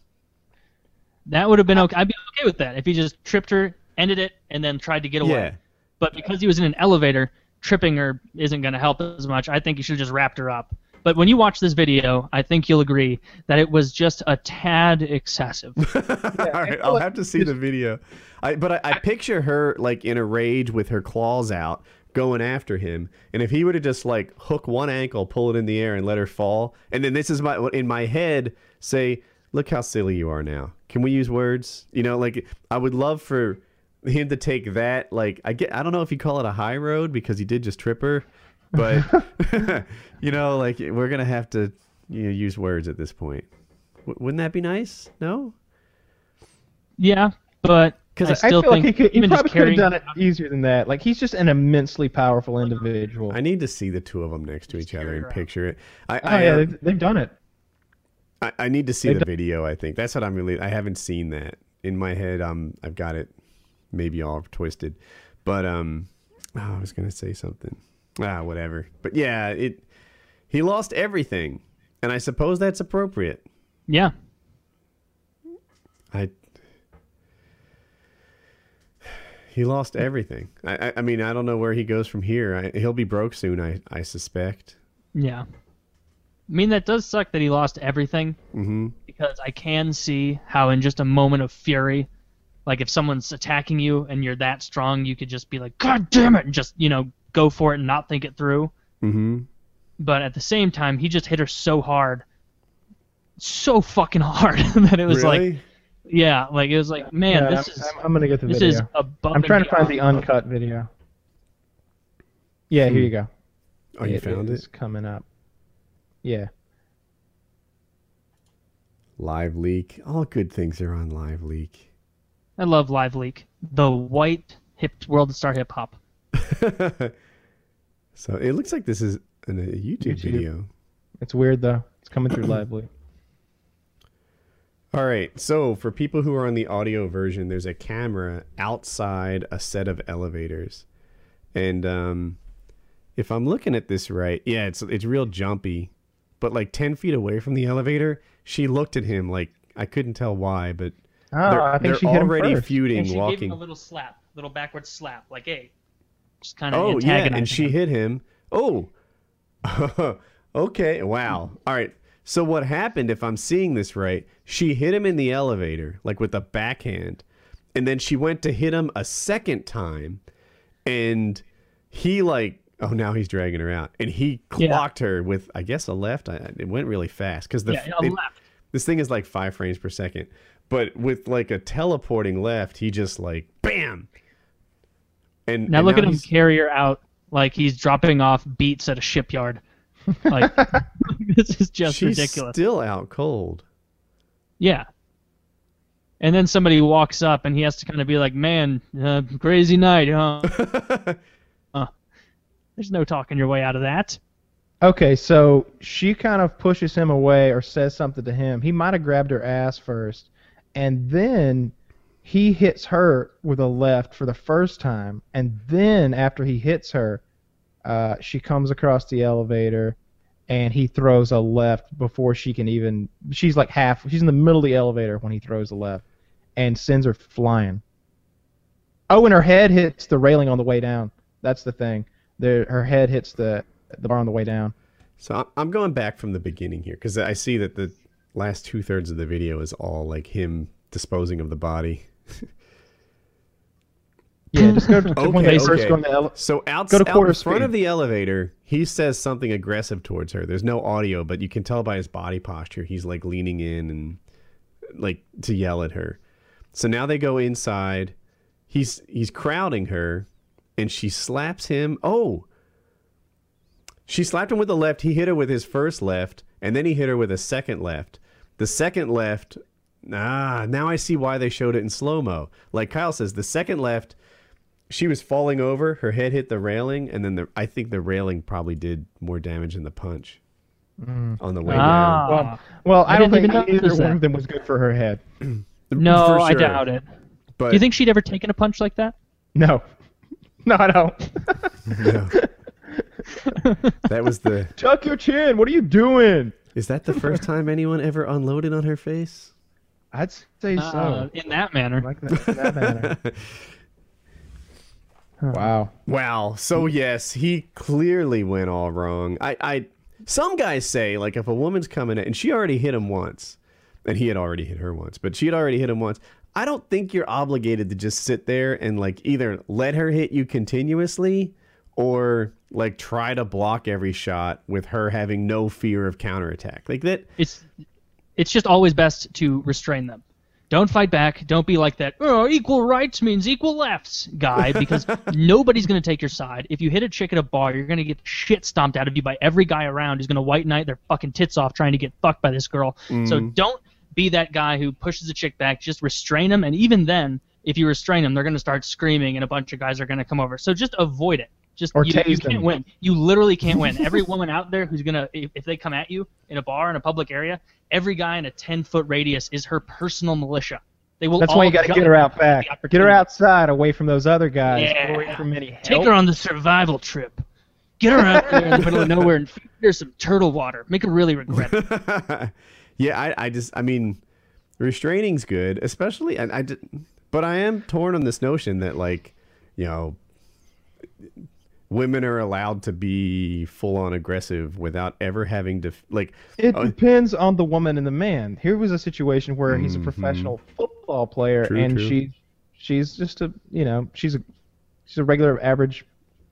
That would have been okay. I'd be okay with that if he just tripped her, ended it, and then tried to get away. Yeah. But because he was in an elevator, tripping her isn't going to help as much. I think he should have just wrapped her up. But when you watch this video, I think you'll agree that it was just a tad excessive. All right, I'll have to see the video. I but I, I picture her like in a rage with her claws out, going after him. And if he would have just like hook one ankle, pull it in the air, and let her fall, and then this is my in my head say, "Look how silly you are now." Can we use words? You know, like I would love for him to take that. Like I get, I don't know if you call it a high road because he did just trip her, but you know, like we're gonna have to you know, use words at this point. W- wouldn't that be nice? No. yeah, but 'Cause I I still I feel think like he, could, he even just probably could have done it easier than that. Like he's just an immensely powerful individual. I need to see the two of them next to each other and picture it. I, oh I, yeah, uh, they've, they've done it. I, I need to see they've the done- video. I think that's what I'm really. I haven't seen that in my head. Um, I've got it, maybe all twisted, but um, oh, I was gonna say something. Ah, whatever. But yeah, it. He lost everything, and I suppose that's appropriate. Yeah, I. He lost everything. I, I, I mean, I don't know where he goes from here. I, he'll be broke soon. I, I suspect. yeah. I mean, that does suck that he lost everything. Mm-hmm. Because I can see how, in just a moment of fury, like if someone's attacking you and you're that strong, you could just be like, "God damn it!" and just you know go for it and not think it through. Mm-hmm. But at the same time, he just hit her so hard, so fucking hard that it was like, Really? Yeah, like it was like, man, Yeah, this I'm, is I'm, I'm gonna get the this video. is above. I'm trying to find the uncut video. Yeah, here you go. Oh, you found is it? coming up. Yeah. LiveLeak. All good things are on LiveLeak. I love LiveLeak, the white hip world star hip hop. so it looks like this is an, a YouTube, YouTube. video. It's weird though. It's coming through lively. All right. So for people who are on the audio version, there's a camera outside a set of elevators, and um, if I'm looking at this right, yeah, it's it's real jumpy, but like ten feet away from the elevator, she looked at him like I couldn't tell why, but Oh, they're, I think they're she hit him already first. feuding, And she gave him walking. a little slap, little backward slap, like hey, just kind of Oh yeah, and she him. hit him. Oh, okay. Wow. All right. So what happened? If I'm seeing this right, she hit him in the elevator, like with a backhand, and then she went to hit him a second time, and he like, oh, now he's dragging her out, and he Yeah. clocked her with, I guess, a left. I, it went really fast because the Yeah, it- this thing is like five frames per second, but with like a teleporting left, he just like bam. And Now and look at him carry her out like he's dropping off beats at a shipyard. Like this is just She's ridiculous. still out cold. Yeah. And then somebody walks up and he has to kind of be like, "Man, uh, crazy night, huh?" uh, there's no talking your way out of that. Okay, so she kind of pushes him away or says something to him. He might have grabbed her ass first, and then he hits her with a left for the first time, and then after he hits her, uh, she comes across the elevator, and he throws a left before she can even. She's like half. She's in the middle of the elevator when he throws a left, and sends her flying. Oh, and her head hits the railing on the way down. That's the thing. Her head hits the the bar on the way down. So I'm- I'm going back from the beginning here because I see that the last two thirds of the video is all like him disposing of the body. Yeah, just go to when Okay, first go in the ele- So out, Go to out in front speed. of the elevator, he says something aggressive towards her. There's no audio, but you can tell by his body posture he's like leaning in and like to yell at her. So now they go inside. He's he's crowding her, and she slaps him. Oh, she slapped him with the left. He hit her with his first left, and then he hit her with a second left. The second left. Ah, now I see why they showed it in slow mo. Like Kyle says, the second left she was falling over. Her head hit the railing, and then the I think the railing probably did more damage than the punch on the way Ah. Well, well, I, I don't think either one that. of them was good for her head. No, For I doubt it. But Do you think she'd ever taken a punch like that? No, no, I don't. No. that was the? Tuck your chin. What are you doing? Is that the first time anyone ever unloaded on her face? I'd say so. Uh, in that manner. like that, in that manner. Uh-huh. Wow. Wow. So yes, he clearly went all wrong. I, I, some guys say like if a woman's coming in and she already hit him once, and he had already hit her once, but she had already hit him once. I don't think you're obligated to just sit there and like either let her hit you continuously or like try to block every shot with her having no fear of counterattack. Like that It's it's just always best to restrain them. Don't fight back. Don't be like that. Oh, equal rights means equal lefts guy, because nobody's gonna take your side. If you hit a chick at a bar, you're gonna get shit stomped out of you by every guy around who's gonna white knight their fucking tits off trying to get fucked by this girl. So mm. don't be that guy who pushes a chick back. Just restrain them, and even then, if you restrain them, they're gonna start screaming, and a bunch of guys are gonna come over. So just avoid it. Just Or you, you can't them. win. You literally can't win. Every woman out there who's gonna, if, if they come at you in a bar in a public area, every guy in a ten foot radius is her personal militia. They will. That's all why you got to get her out back. Get her outside, away from those other guys. Yeah. Away from any help. Take her on the survival trip. Get her out there in the middle of nowhere and feed her some turtle water. Make her really regret it. yeah, I, I just, I mean, restraining's good, especially, and I, did- but I am torn on this notion that like, you know, women are allowed to be full on aggressive without ever having to like It Oh. depends on the woman and the man. Here was a situation where he's a Mhm. professional football player, True, and true. she, she's just a, you know, she's a, she's a regular average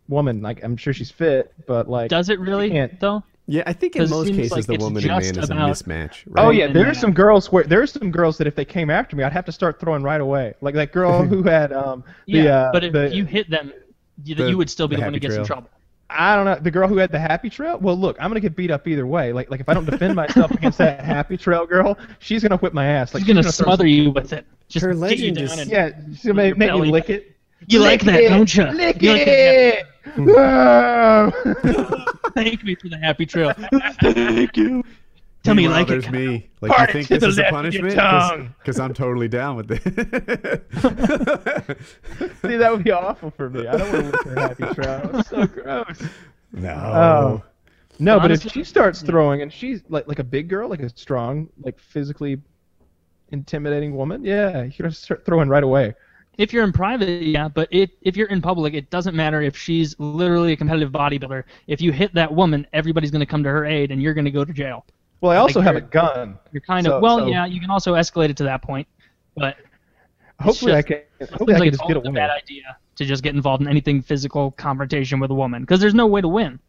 woman. Like I'm sure she's fit, but like. Does it really can't- though? yeah i think in 'Cause it most cases like the woman and just man is a mismatch right? Oh yeah, And, there uh, are some girls where there are some girls that if they came after me, I'd have to start throwing right away. Like that girl who had um the Yeah, uh, but if the, you hit them, you, The- you would still be the the one who happy gets in trouble. I don't know the girl who had the happy trail. Well, look, I'm gonna get beat up either way. Like like if I don't defend myself against that happy trail girl, she's gonna whip my ass. Like She's gonna throw smother you with it. Just Her get you legend down is- and Yeah, she's gonna make, Your make me lick it. You like that, it, don't you? Lick You like it. Ah. thank me for the happy trail. Thank you. Tell me you like there's it. me. Like Party you think this is a left of your punishment? Because I'm totally down with it. See, that would be awful for me. I don't want to lick her happy trail. It's so gross. no. Oh. No, but if Honestly- she starts throwing and she's like like a big girl, like a strong, like physically intimidating woman, yeah, you gotta start throwing right away. If you're in private, yeah, but it, if you're in public, it doesn't matter if she's literally a competitive bodybuilder. If you hit that woman, everybody's going to come to her aid, and you're going to go to jail. Well, I also Like have a gun. You're kind So- of well, so- yeah. You can also escalate it to that point, but Hopefully, just- I can. it Hopefully, I can like just get a always a woman. bad idea to just get involved in anything physical confrontation with a woman because there's no way to win.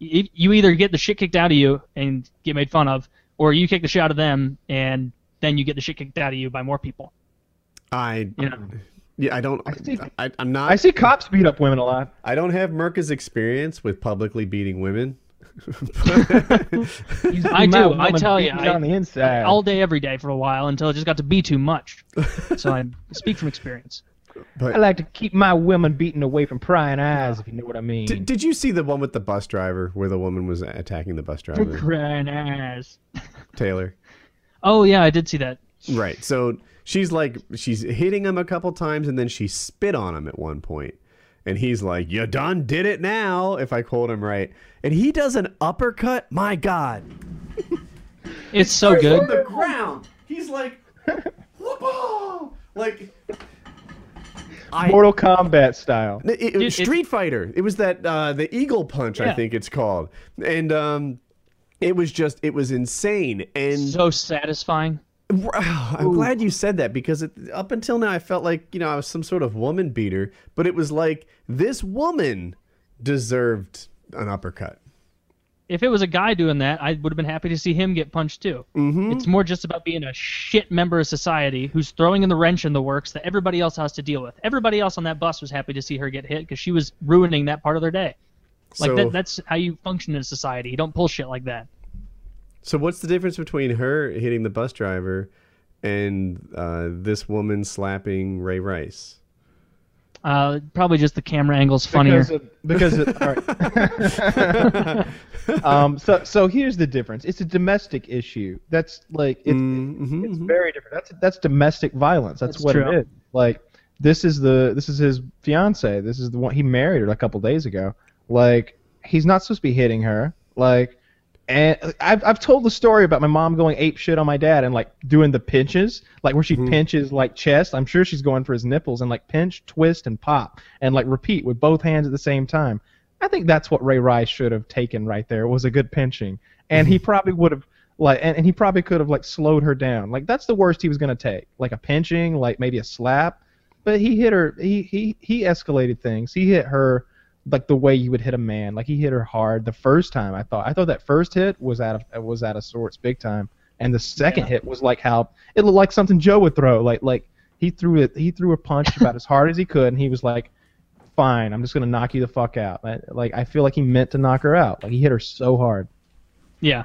You, you either get the shit kicked out of you and get made fun of, or you kick the shit out of them and then you get the shit kicked out of you by more people. I You know, yeah, I don't. I see- I, I'm not. I see cops beat up women a lot. I don't have Merca's experience with publicly beating women. He's- I he's do, my I tell you, beating I- on the inside. all day, every day for a while until it just got to be too much. so I speak from experience. I like to keep my women beaten away from prying eyes, if you know what I mean. did, did you see the one with the bus driver where the woman was attacking the bus driver, Crying ass. Taylor? Oh yeah, I did see that. Right. So she's like, she's hitting him a couple times, and then she spit on him at one point, and he's like, "You done did it now." If I quote him right, and he does an uppercut. My God. It's so From good. the ground. He's like, "Whoop-ah!" like. I, Mortal Kombat style. It, it- Dude, it- Street Fighter. It was that uh, the Eagle Punch, I think it's called, and um, it was just it was insane. And So satisfying. I'm glad you said that because it, up until now I felt like you know I was some sort of woman beater, but it was like this woman deserved an uppercut. If it was a guy doing that, I would have been happy to see him get punched too. Mm-hmm. It's more just about being a shit member of society who's throwing in the wrench in the works that everybody else has to deal with. Everybody else on that bus was happy to see her get hit because she was ruining that part of their day. Like so, that, that's how you function in society. You don't pull shit like that. So what's the difference between her hitting the bus driver and uh, this woman slapping Ray Rice? Uh, probably just the camera angle's funnier. Because of, because of, all right. um, so so here's the difference. It's a domestic issue. That's like it's, Mhm, it's mhm. very different. That's that's domestic violence. That's, That's what true. it is. Like this is the this is his fiance. This is the one he married her a couple days ago. Like he's not supposed to be hitting her. Like and I've I've told the story about my mom going ape shit on my dad and like doing the pinches, like where she Mhm. pinches like chest. I'm sure she's going for his nipples and like pinch, twist, and pop and like repeat with both hands at the same time. I think that's what Ray Rice should have taken right there was a good pinching, and he probably would have like and, and he probably could have like slowed her down. Like that's the worst he was gonna take, like a pinching, like maybe a slap. But he hit her. He he he escalated things. He hit her like the way you would hit a man. Like he hit her hard the first time. I thought I thought that first hit was out of was out of sorts big time, and the second Yeah. hit was like how it looked like something Joe would throw. Like like he threw it. He threw a punch about as hard as he could, and he was like, "Fine, I'm just gonna knock you the fuck out." Like I feel like he meant to knock her out. Like he hit her so hard. Yeah,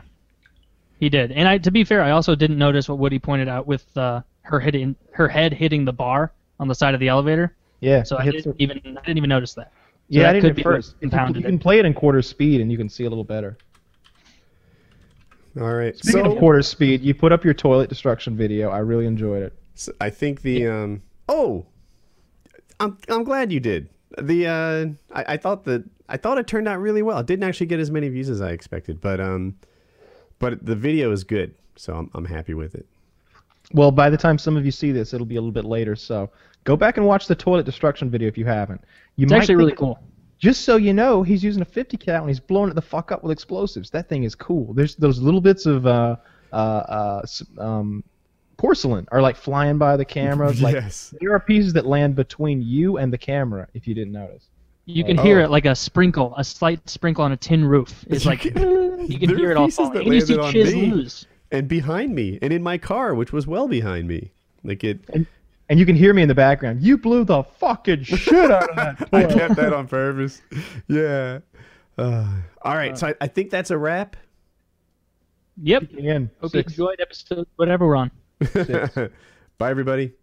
he did. And I, to be fair, I also didn't notice what Woody pointed out with uh, her hitting her head hitting the bar on the side of the elevator. Yeah. So I didn't even I didn't even notice that. So yeah, that I didn't could be first. You, compounded you can play it in quarter speed, and you can see a little better. All right. Speaking so, of quarter speed, you put up your toilet destruction video. I really enjoyed it. so I think the um. Oh, I'm I'm glad you did. The uh, I, I thought that I thought it turned out really well. It didn't actually get as many views as I expected, but um, but the video is good, so I'm I'm happy with it. Well, by the time some of you see this, it'll be a little bit later. So go back and watch the toilet destruction video if you haven't. You It's might actually really cool. just so you know, he's using a 50 cal and he's blowing it the fuck up with explosives. That thing is cool. There's those little bits of uh, uh, uh, um, porcelain are like flying by the camera. Like yes. there are pieces that land between you and the camera if you didn't notice. You can hear Oh. it like a sprinkle, a slight sprinkle on a tin roof. It's You like can- you can hear it all pieces falling. that And you see landed on Chiz me. lose. And behind me, and in my car, which was well behind me. Like it. And you can hear me in the background. You blew the fucking shit out of that. I kept that on purpose. Yeah. Uh, all right. So I, I think that's a wrap. Yep. Again, Hope you six. enjoyed episode whatever we're on. Bye, everybody.